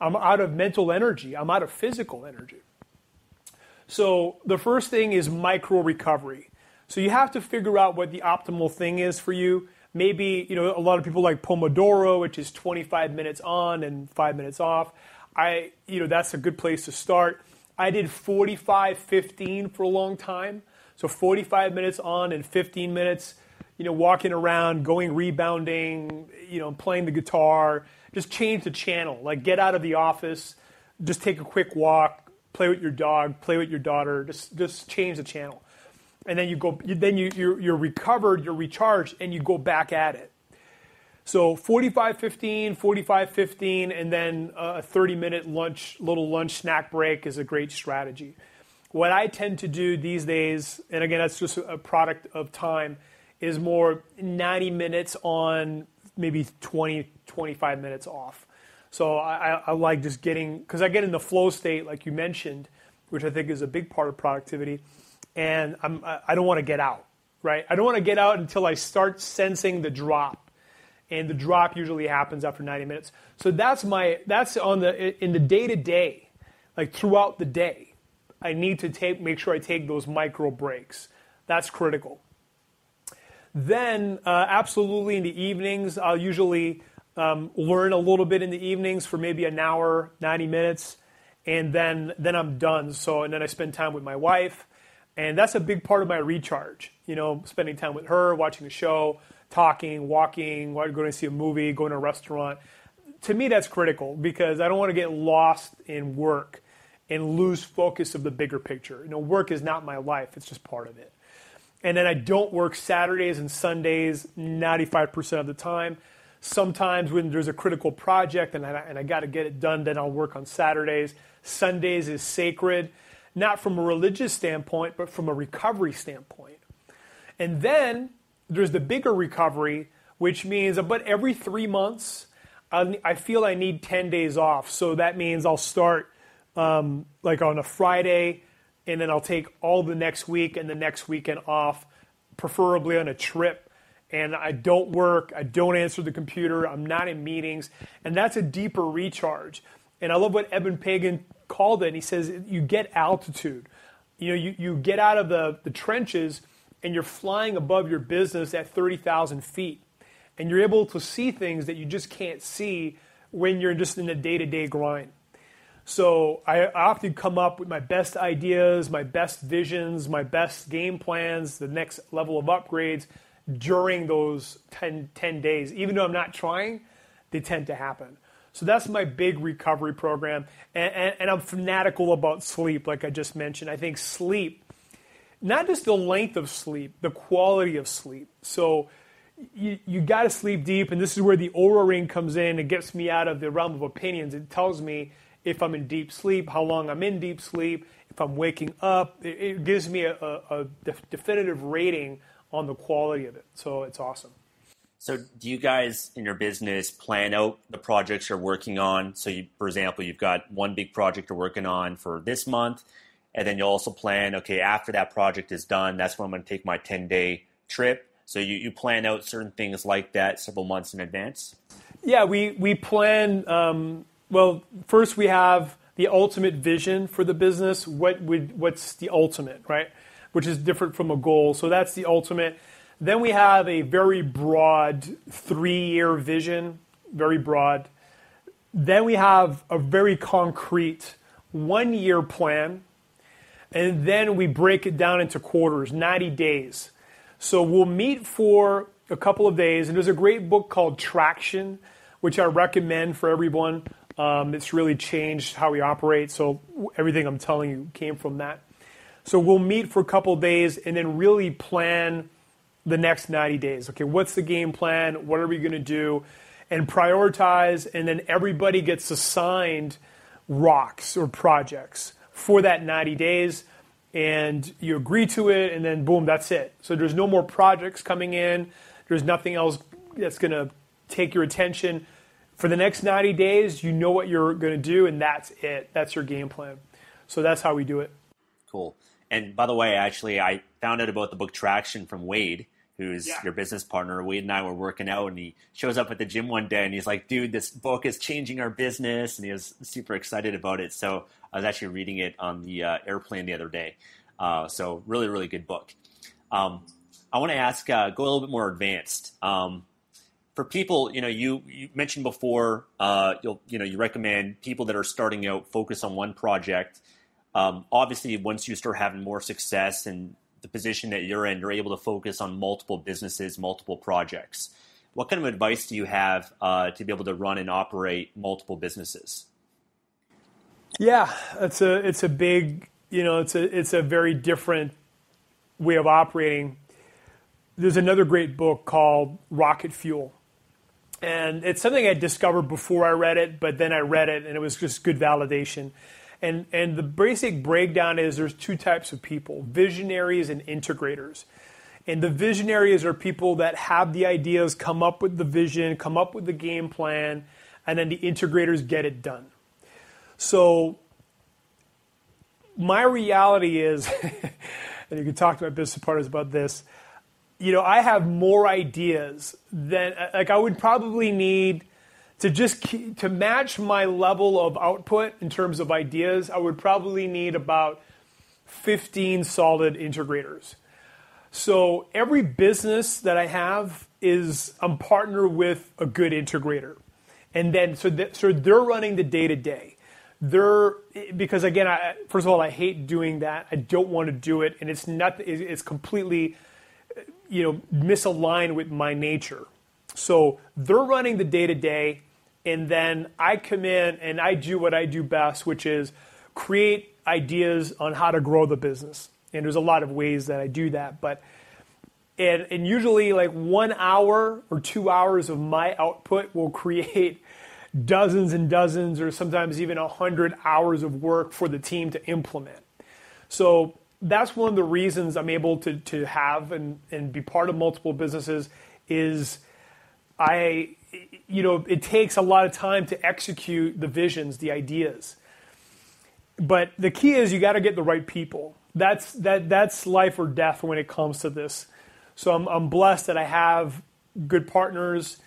I'm out of mental energy. I'm out of physical energy. So the first thing is micro recovery. So you have to figure out what the optimal thing is for you. Maybe, you know, a lot of people like Pomodoro, which is 25 minutes on and 5 minutes off. I, you know, that's a good place to start. I did 45 15 for a long time. So 45 minutes on and 15 minutes you know, walking around, going rebounding, you know, playing the guitar. Just change the channel. Like get out of the office, just take a quick walk, play with your dog, play with your daughter. Just just change the channel, and then you go. Then you you're, you're recovered, you're recharged, and you go back at it. So 45 15, 45 15, and then a 30 minute lunch, little lunch snack break is a great strategy. What I tend to do these days, and again, that's just a product of time, is more 90 minutes on, maybe 20, 25 minutes off. So I, I like just getting, because I get in the flow state, like you mentioned, which I think is a big part of productivity, and I'm, I don't want to get out, right? I don't want to get out until I start sensing the drop. And the drop usually happens after 90 minutes. So that's my, that's on the, in the day to day, like throughout the day, I need to take, make sure I take those micro breaks. That's critical. Then, uh, absolutely in the evenings, I'll usually um, learn a little bit in the evenings for maybe an hour, 90 minutes, and then then I'm done. So, and then I spend time with my wife, and that's a big part of my recharge. You know, spending time with her, watching a show, talking, walking, going to see a movie, going to a restaurant. To me, that's critical because I don't want to get lost in work and lose focus of the bigger picture. You know, work is not my life; it's just part of it. And then I don't work Saturdays and Sundays 95% of the time. Sometimes when there's a critical project and I, and I got to get it done, then I'll work on Saturdays. Sundays is sacred, not from a religious standpoint, but from a recovery standpoint. And then there's the bigger recovery, which means about every three months, I feel I need 10 days off. So that means I'll start um, like on a Friday and then I'll take all the next week and the next weekend off, preferably on a trip. And I don't work, I don't answer the computer, I'm not in meetings, and that's a deeper recharge. And I love what Eben Pagan called it. And he says you get altitude. You know, you, you get out of the, the trenches and you're flying above your business at 30,000 feet. And you're able to see things that you just can't see when you're just in a day to day grind. So I often come up with my best ideas, my best visions, my best game plans, the next level of upgrades during those 10, 10 days. Even though I'm not trying, they tend to happen. So that's my big recovery program. And, and, and, I'm fanatical about sleep, like I just mentioned. I think sleep, not just the length of sleep, the quality of sleep. So you, you got to sleep deep, and this is where the Oura ring comes in. It gets me out of the realm of opinions. It tells me if I'm in deep sleep, how long I'm in deep sleep, if I'm waking up. It, it gives me a, a, a def- definitive rating on the quality of it. So it's awesome. So, do you guys in your business plan out the projects you're working on? So, you, for example, you've got one big project you're working on for this month, and then you also plan, okay, after that project is done, that's when I'm going to take my 10 day trip so you, you plan out certain things like that several months in advance? Yeah, we, we plan, um, well, first we have the ultimate vision for the business. What would, what's the ultimate, right? Which is different from a goal. So that's the ultimate. Then we have a very broad three year vision, very broad. Then we have a very concrete one year plan. And then we break it down into quarters, 90 days. So we'll meet for a couple of days, and there's a great book called Traction, which I recommend for everyone. Um, it's really changed how we operate. So everything I'm telling you came from that. So we'll meet for a couple days and then really plan the next 90 days. Okay, what's the game plan? What are we going to do? And prioritize, and then everybody gets assigned rocks or projects for that 90 days and you agree to it, and then boom, that's it. So there's no more projects coming in. There's nothing else that's going to take your attention. For the next 90 days, you know what you're going to do, and that's it. That's your game plan. So that's how we do it. Cool. And by the way, actually, I found out about the book Traction from Wade, who's yeah. your business partner. Wade and I were working out, and he shows up at the gym one day, and he's like, "Dude, this book is changing our business," and he was super excited about it. So I was actually reading it on the uh, airplane the other day. Uh, so really, really good book. Um, I want to ask, uh, go a little bit more advanced. Um, for people, you know, you, you mentioned before, uh, you'll, you know, you recommend people that are starting out focus on one project. Um, obviously, once you start having more success and the position that you're in, you're able to focus on multiple businesses, multiple projects. What kind of advice do you have uh, to be able to run and operate multiple businesses? Yeah, it's a it's a big you know it's a it's a very different way of operating. There's another great book called Rocket Fuel, and it's something I discovered before I read it, but then I read it and it was just good validation. And and the basic breakdown is there's two types of people: visionaries and integrators. And the visionaries are people that have the ideas, come up with the vision, come up with the game plan, and then the integrators get it done. So my reality is, and you can talk to my business partners about this. You know, I have more ideas than like I would probably need to just to match my level of output in terms of ideas. I would probably need about 15 solid integrators. So every business that I have is I'm partner with a good integrator, and then so that, so they're running the day to day they're because again, I, first of all, I hate doing that. I don't want to do it, and it's not. It's completely, you know, misaligned with my nature. So they're running the day to day, and then I come in and I do what I do best, which is create ideas on how to grow the business. And there's a lot of ways that I do that, but and and usually like one hour or two hours of my output will create dozens and dozens or sometimes even a 100 hours of work for the team to implement. So that's one of the reasons I'm able to, to have and, and be part of multiple businesses is I, you know, it takes a lot of time to execute the visions, the ideas. But the key is you got to get the right people. That's, that, that's life or death when it comes to this. So I'm, I'm blessed that I have good partners.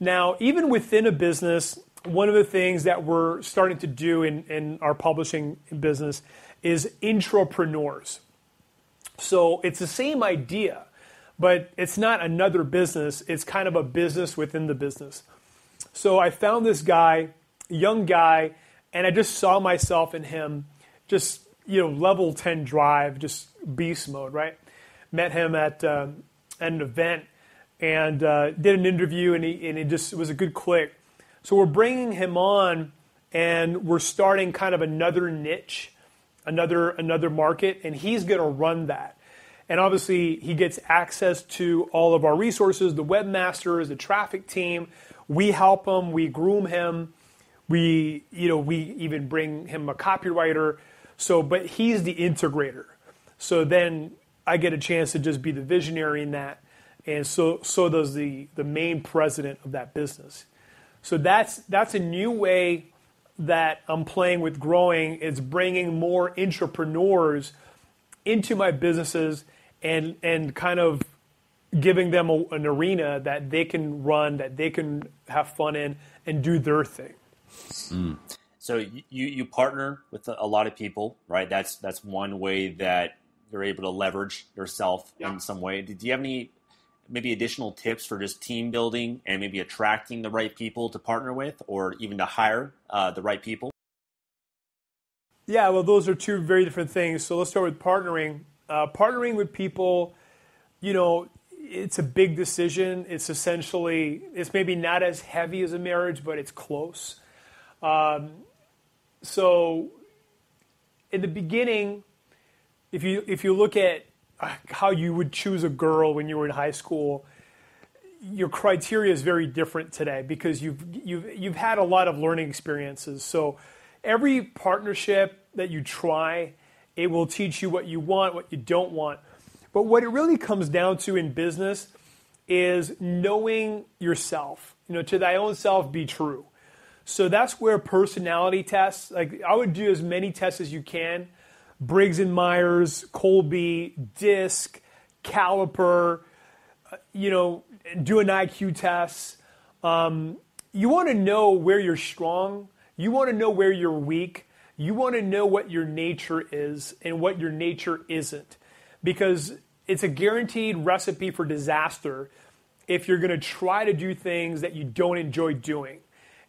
Now, even within a business, one of the things that we're starting to do in, in our publishing business is intrapreneurs. So it's the same idea, but it's not another business. It's kind of a business within the business. So I found this guy, young guy, and I just saw myself in him, just you know, level ten drive, just beast mode, right? Met him at, uh, an event and uh, did an interview, and, he, and it just it was a good click. So we're bringing him on, and we're starting kind of another niche, another another market, and he's going to run that. And obviously, he gets access to all of our resources, the webmasters, the traffic team. We help him, we groom him, we you know we even bring him a copywriter. So, but he's the integrator. So then I get a chance to just be the visionary in that, and so so does the the main president of that business. So that's that's a new way that I'm playing with growing. is bringing more entrepreneurs into my businesses and and kind of giving them a, an arena that they can run, that they can have fun in, and do their thing. Mm. So you you partner with a lot of people, right? That's that's one way that you're able to leverage yourself yeah. in some way. Do you have any maybe additional tips for just team building and maybe attracting the right people to partner with, or even to hire uh, the right people? Yeah, well, those are two very different things. So let's start with partnering. Uh, partnering with people, you know, it's a big decision. It's essentially, it's maybe not as heavy as a marriage, but it's close. Um, so, in the beginning, if you if you look at how you would choose a girl when you were in high school, your criteria is very different today because you've you've you've had a lot of learning experiences. So, every partnership that you try it will teach you what you want, what you don't want. But what it really comes down to in business is knowing yourself. You know, to thy own self be true. So that's where personality tests, like I would do as many tests as you can. Briggs and Myers, Kolbe, DISC, Caliper, uh, you know, do an IQ test. Um, you want to know where you're strong. You want to know where you're weak. You want to know what your nature is and what your nature isn't. Because it's a guaranteed recipe for disaster if you're going to try to do things that you don't enjoy doing.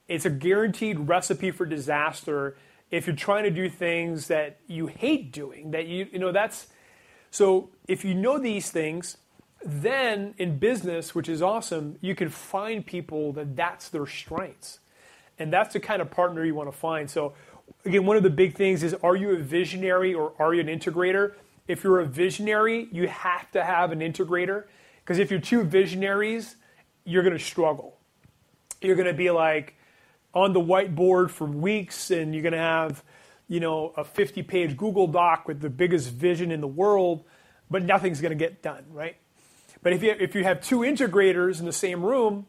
It's a guaranteed recipe for disaster if you're trying to do things that you hate doing. That you you know that's so if you know these things, then in business, which is awesome, you can find people that that's their strengths. And that's the kind of partner you want to find. So again, one of the big things is are you a visionary or are you an integrator? If you're a visionary, you have to have an integrator because if you're two visionaries, you're going to struggle. You're going to be like on the whiteboard for weeks and you're going to have, you know, a 50 page Google Doc with the biggest vision in the world, but nothing's going to get done, right? But if you, if you have two integrators in the same room,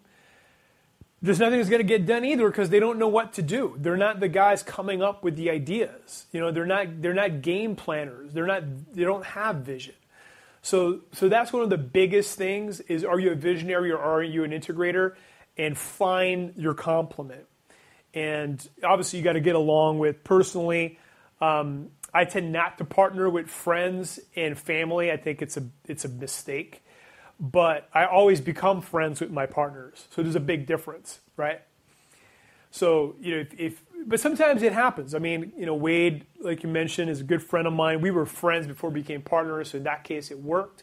there's nothing that's going to get done either because they don't know what to do. They're not the guys coming up with the ideas. You know, they're not they're not game planners. They're not they don't have vision. So so that's one of the biggest things is are you a visionary or are you an integrator and find your complement. And obviously you got to get along with personally um, I tend not to partner with friends and family. I think it's a it's a mistake but I always become friends with my partners. So there's a big difference, right? So, you know, if, if, but sometimes it happens. I mean, you know, Wade, like you mentioned, is a good friend of mine. We were friends before we became partners, so in that case it worked.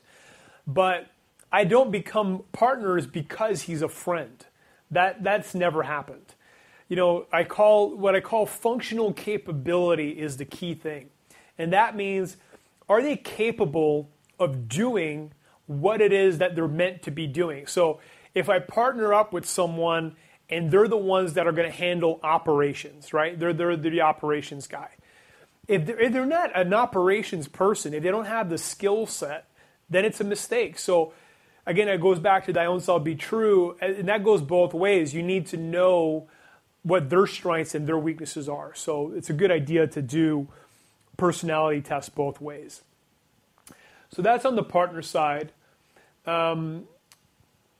But I don't become partners because he's a friend. That that's never happened. You know, I call what I call functional capability is the key thing. And that means are they capable of doing what it is that they're meant to be doing. So if I partner up with someone and they're the ones that are going to handle operations, right? They're, they're, they're the operations guy. If they're, if they're not an operations person, if they don't have the skill set, then it's a mistake. So again, it goes back to thy own self be true, and that goes both ways. You need to know what their strengths and their weaknesses are. So it's a good idea to do personality tests both ways. So that's on the partner side. Um,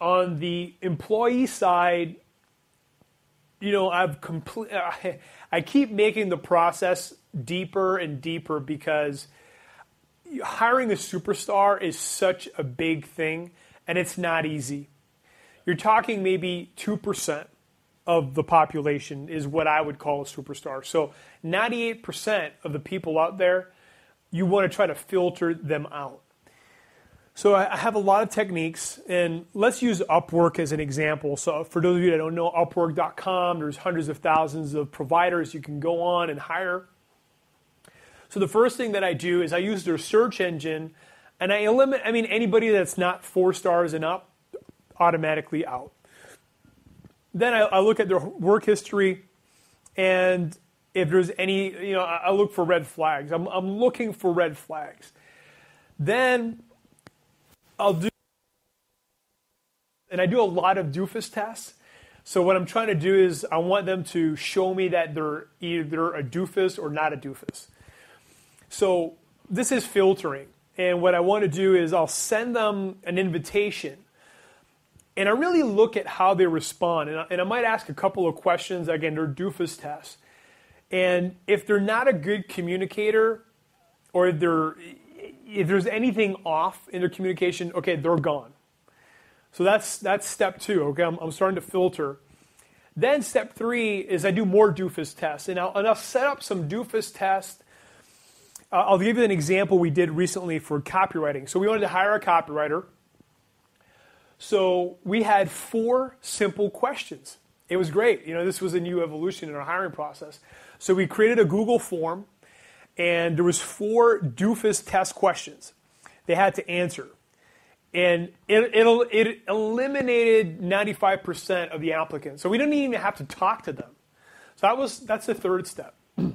on the employee side, you know, I've complete. I keep making the process deeper and deeper because hiring a superstar is such a big thing, and it's not easy. You're talking maybe two percent of the population is what I would call a superstar. So 98% of the people out there, you want to try to filter them out. So I have a lot of techniques, and let's use Upwork as an example. So for those of you that don't know, Upwork.com, there's hundreds of thousands of providers you can go on and hire. So the first thing that I do is I use their search engine, and I eliminate. I mean, anybody that's not four stars and up, automatically out. Then I, I look at their work history, and if there's any, you know, I look for red flags. I'm, I'm looking for red flags. Then I'll do, and I do a lot of doofus tests. So what I'm trying to do is I want them to show me that they're either a doofus or not a doofus. So this is filtering. And what I want to do is I'll send them an invitation. And I really look at how they respond. And I, and I might ask a couple of questions. Again, they're doofus tests. And if they're not a good communicator, or if if there's anything off in their communication, okay, they're gone. So that's that's step two. Okay, I'm, I'm starting to filter. Then step three is I do more doofus tests, and I'll, and I'll set up some doofus tests. Uh, I'll give you an example we did recently for copywriting. So we wanted to hire a copywriter. So we had four simple questions. It was great. You know, this was a new evolution in our hiring process. So we created a Google form and there was four doofus test questions. They had to answer. And it, it, it eliminated 95% of the applicants. So we didn't even have to talk to them. So that was that's the third step.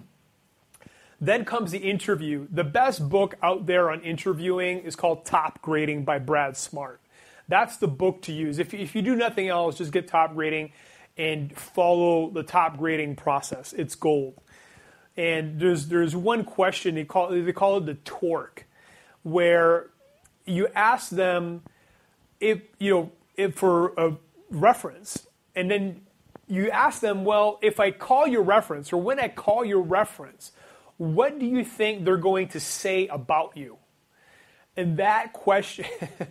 Then comes the interview. The best book out there on interviewing is called Topgrading by Brad Smart that's the book to use. If, if you do nothing else just get Topgrading and follow the Topgrading process. It's gold. And there's there's one question they call they call it the torque, where you ask them if you know if for a reference, and then you ask them, well, if I call your reference or when I call your reference, what do you think they're going to say about you? And that question,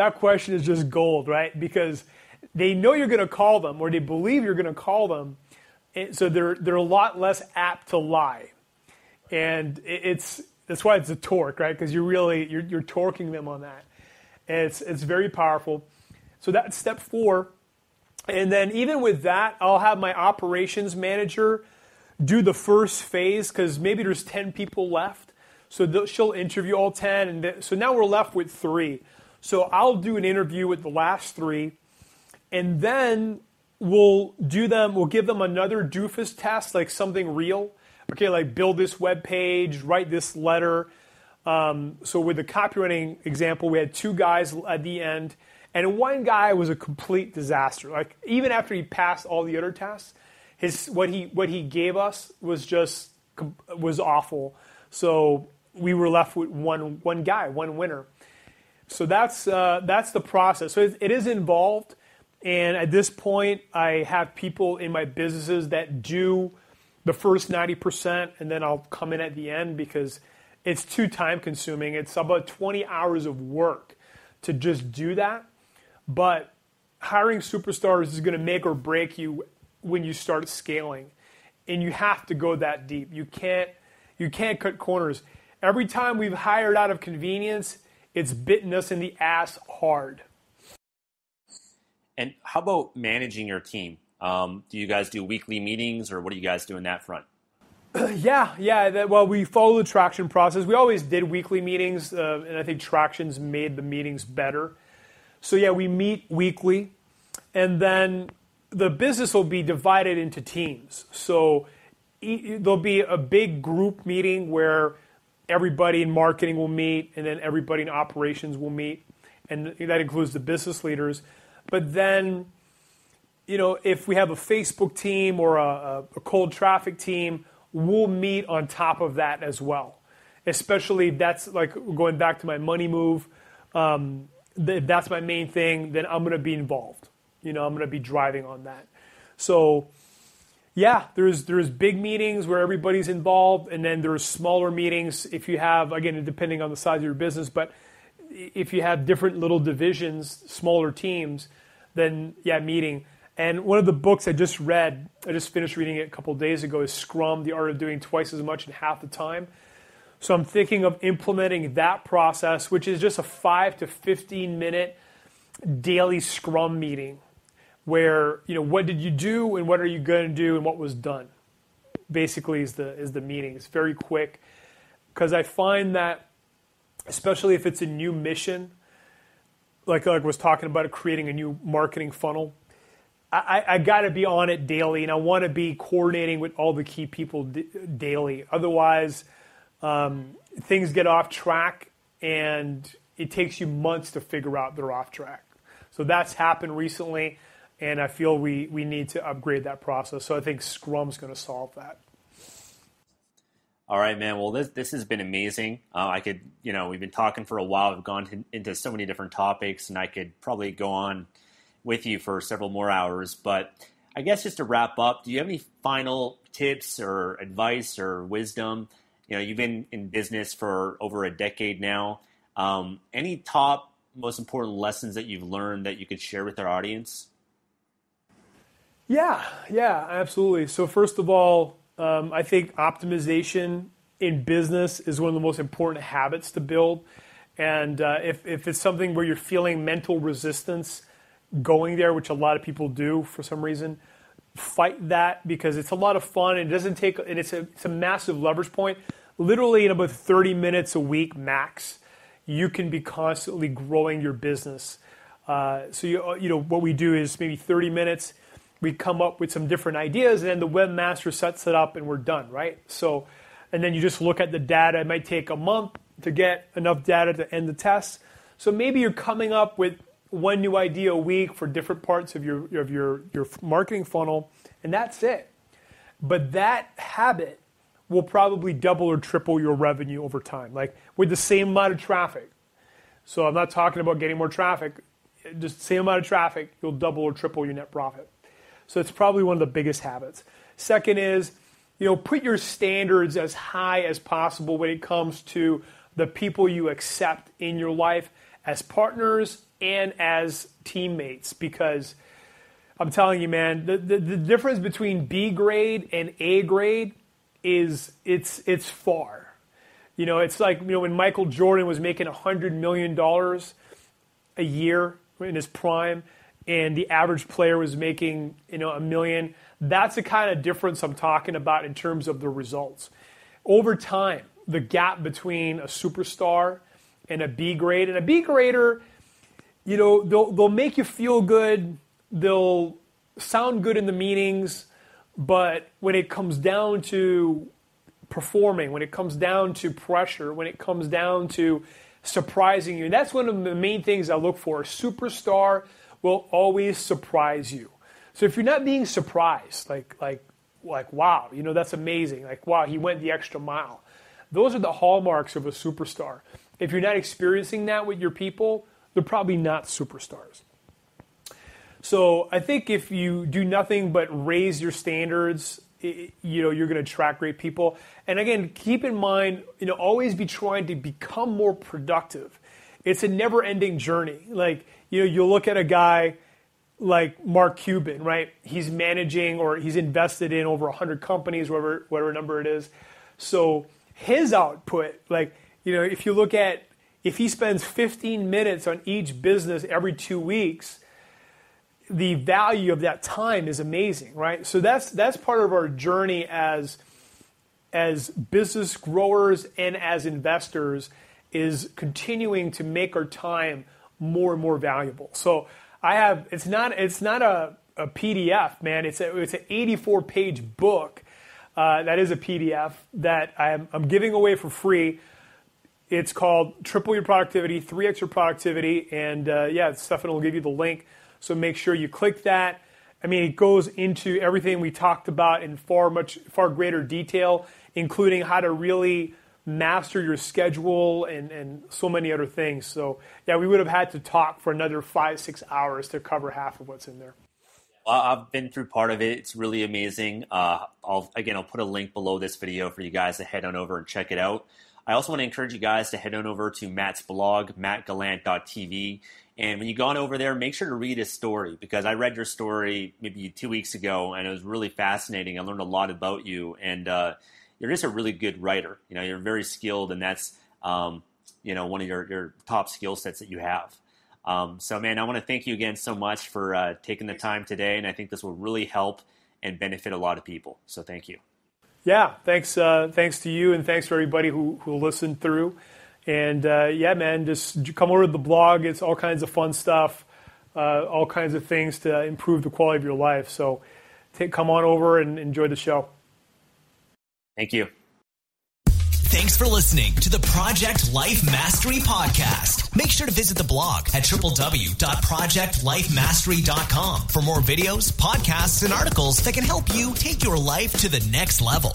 that question is just gold, right? Because they know you're going to call them or they believe you're going to call them so they're they're a lot less apt to lie, and it's that's why it's a torque, right? Because you're really you're, you're torquing them on that, and it's it's very powerful. So that's step four, and then even with that, I'll have my operations manager do the first phase because maybe there's ten people left, so she'll interview all ten, and th- so now we're left with three. So I'll do an interview with the last three, and then we'll do them, we'll give them another doofus test, like something real. Okay, like build this web page, write this letter. Um, so with the copywriting example, we had two guys at the end, and one guy was a complete disaster. Like even after he passed all the other tests, his what he what he gave us was just was awful. So we were left with one one guy, one winner. So that's uh, that's the process. So it, it is involved. And at this point, I have people in my businesses that do the first 90%, and then I'll come in at the end because it's too time consuming. It's about 20 hours of work to just do that. But hiring superstars is going to make or break you when you start scaling. And you have to go that deep. You can't you can't cut corners. Every time we've hired out of convenience, it's bitten us in the ass hard. And how about managing your team? Um, do you guys do weekly meetings, or what do you guys do in that front? yeah, yeah. That, well, we follow the traction process. We always did weekly meetings, uh, and I think tractions made the meetings better. So yeah, we meet weekly, and then the business will be divided into teams. So e- there'll be a big group meeting where everybody in marketing will meet, and then everybody in operations will meet, and that includes the business leaders. But then, you know, if we have a Facebook team or a, a cold traffic team, we'll meet on top of that as well. Especially that's like going back to my money move. Um, if that's my main thing, then I'm going to be involved. You know, I'm going to be driving on that. So, yeah, there's there's big meetings where everybody's involved, and then there's smaller meetings if you have again depending on the size of your business, but if you have different little divisions, smaller teams, then yeah, meeting. And one of the books I just read, I just finished reading it a couple days ago, is Scrum: The Art of Doing Twice as Much in Half the Time. So I'm thinking of implementing that process, which is just a five to 15 minute daily scrum meeting where, you know, what did you do and what are you going to do and what was done basically is the, is the meeting. It's very quick because I find that, especially if it's a new mission, like I was talking about creating a new marketing funnel, I, I got to be on it daily, and I want to be coordinating with all the key people d- daily. Otherwise, um, things get off track, and it takes you months to figure out they're off track. So that's happened recently, and I feel we, we need to upgrade that process. So I think Scrum's going to solve that. All right, man. Well, this this has been amazing. Uh, I could, you know, we've been talking for a while. We've gone to, into so many different topics, and I could probably go on with you for several more hours. But I guess just to wrap up, do you have any final tips or advice or wisdom? You know, you've been in business for over a decade now. Um, any top, most important lessons that you've learned that you could share with our audience? Yeah, yeah, absolutely. So, first of all, um, I think optimization in business is one of the most important habits to build. And uh, if, if it's something where you're feeling mental resistance, going there, which a lot of people do for some reason. Fight that because it's a lot of fun and it doesn't take, and it's a, it's a massive leverage point. Literally, in about 30 minutes a week max, you can be constantly growing your business. Uh, so, you, you know, what we do is maybe 30 minutes, we come up with some different ideas, and then the webmaster sets it up and we're done, right? So, and then you just look at the data. It might take a month to get enough data to end the test. So maybe you're coming up with one new idea a week for different parts of your, of your, your marketing funnel, and that's it. But that habit will probably double or triple your revenue over time, like with the same amount of traffic. So I'm not talking about getting more traffic, just same amount of traffic, you'll double or triple your net profit. So it's probably one of the biggest habits. Second is, you know, put your standards as high as possible when it comes to the people you accept in your life as partners and as teammates because I'm telling you, man, the, the, the, difference between B grade and A grade is it's it's far. You know, it's like you know when Michael Jordan was making hundred million dollars a year in his prime, and the average player was making you know a million. That's the kind of difference I'm talking about in terms of the results. Over time, the gap between a superstar and a B grade, and a B grader you know, they'll, they'll make you feel good, they'll sound good in the meetings, but when it comes down to performing, when it comes down to pressure, when it comes down to surprising you, that's one of the main things I look for. A superstar will always surprise you. So if you're not being surprised, like like like wow, you know that's amazing. Like wow, he went the extra mile. Those are the hallmarks of a superstar. If you're not experiencing that with your people, they're probably not superstars. So I think if you do nothing but raise your standards, you know you're going to attract great people. And again, keep in mind, you know, always be trying to become more productive. It's a never-ending journey. Like you know, you look at a guy like Mark Cuban, right? He's managing or he's invested in over 100 companies, whatever whatever number it is. So his output, like you know, if you look at if he spends 15 minutes on each business every two weeks, the value of that time is amazing, right? So that's that's part of our journey as as business growers and as investors is continuing to make our time more and more valuable. So I have it's not it's not a, a PDF, man. It's a, it's an 84 page book. Uh, that is a PDF that I'm, I'm giving away for free it's called Triple Your Productivity, 3x Your Productivity. And uh, yeah, Stefan will give you the link. So make sure you click that. I mean, it goes into everything we talked about in far much far greater detail, including how to really master your schedule and, and so many other things. So yeah, we would have had to talk for another five, six hours to cover half of what's in there. I've been through part of it. It's really amazing. Uh, I'll again, I'll put a link below this video for you guys to head on over and check it out. I also want to encourage you guys to head on over to Matt's blog, mattgallant.tv. And when you go on over there, make sure to read his story because I read your story maybe two weeks ago and it was really fascinating. I learned a lot about you. And, uh, you're just a really good writer. You know, you're very skilled, and that's um, you know one of your, your top skill sets that you have. Um, so, man, I want to thank you again so much for uh, taking the time today, and I think this will really help and benefit a lot of people. So, thank you. Yeah, thanks. Uh, thanks to you, and thanks for everybody who who listened through. And uh, yeah, man, just come over to the blog. It's all kinds of fun stuff, uh, all kinds of things to improve the quality of your life. So, take, come on over and enjoy the show. Thank you. Thanks for listening to the Project Life Mastery Podcast. Make sure to visit the blog at www.projectlifemastery.com for more videos, podcasts, and articles that can help you take your life to the next level.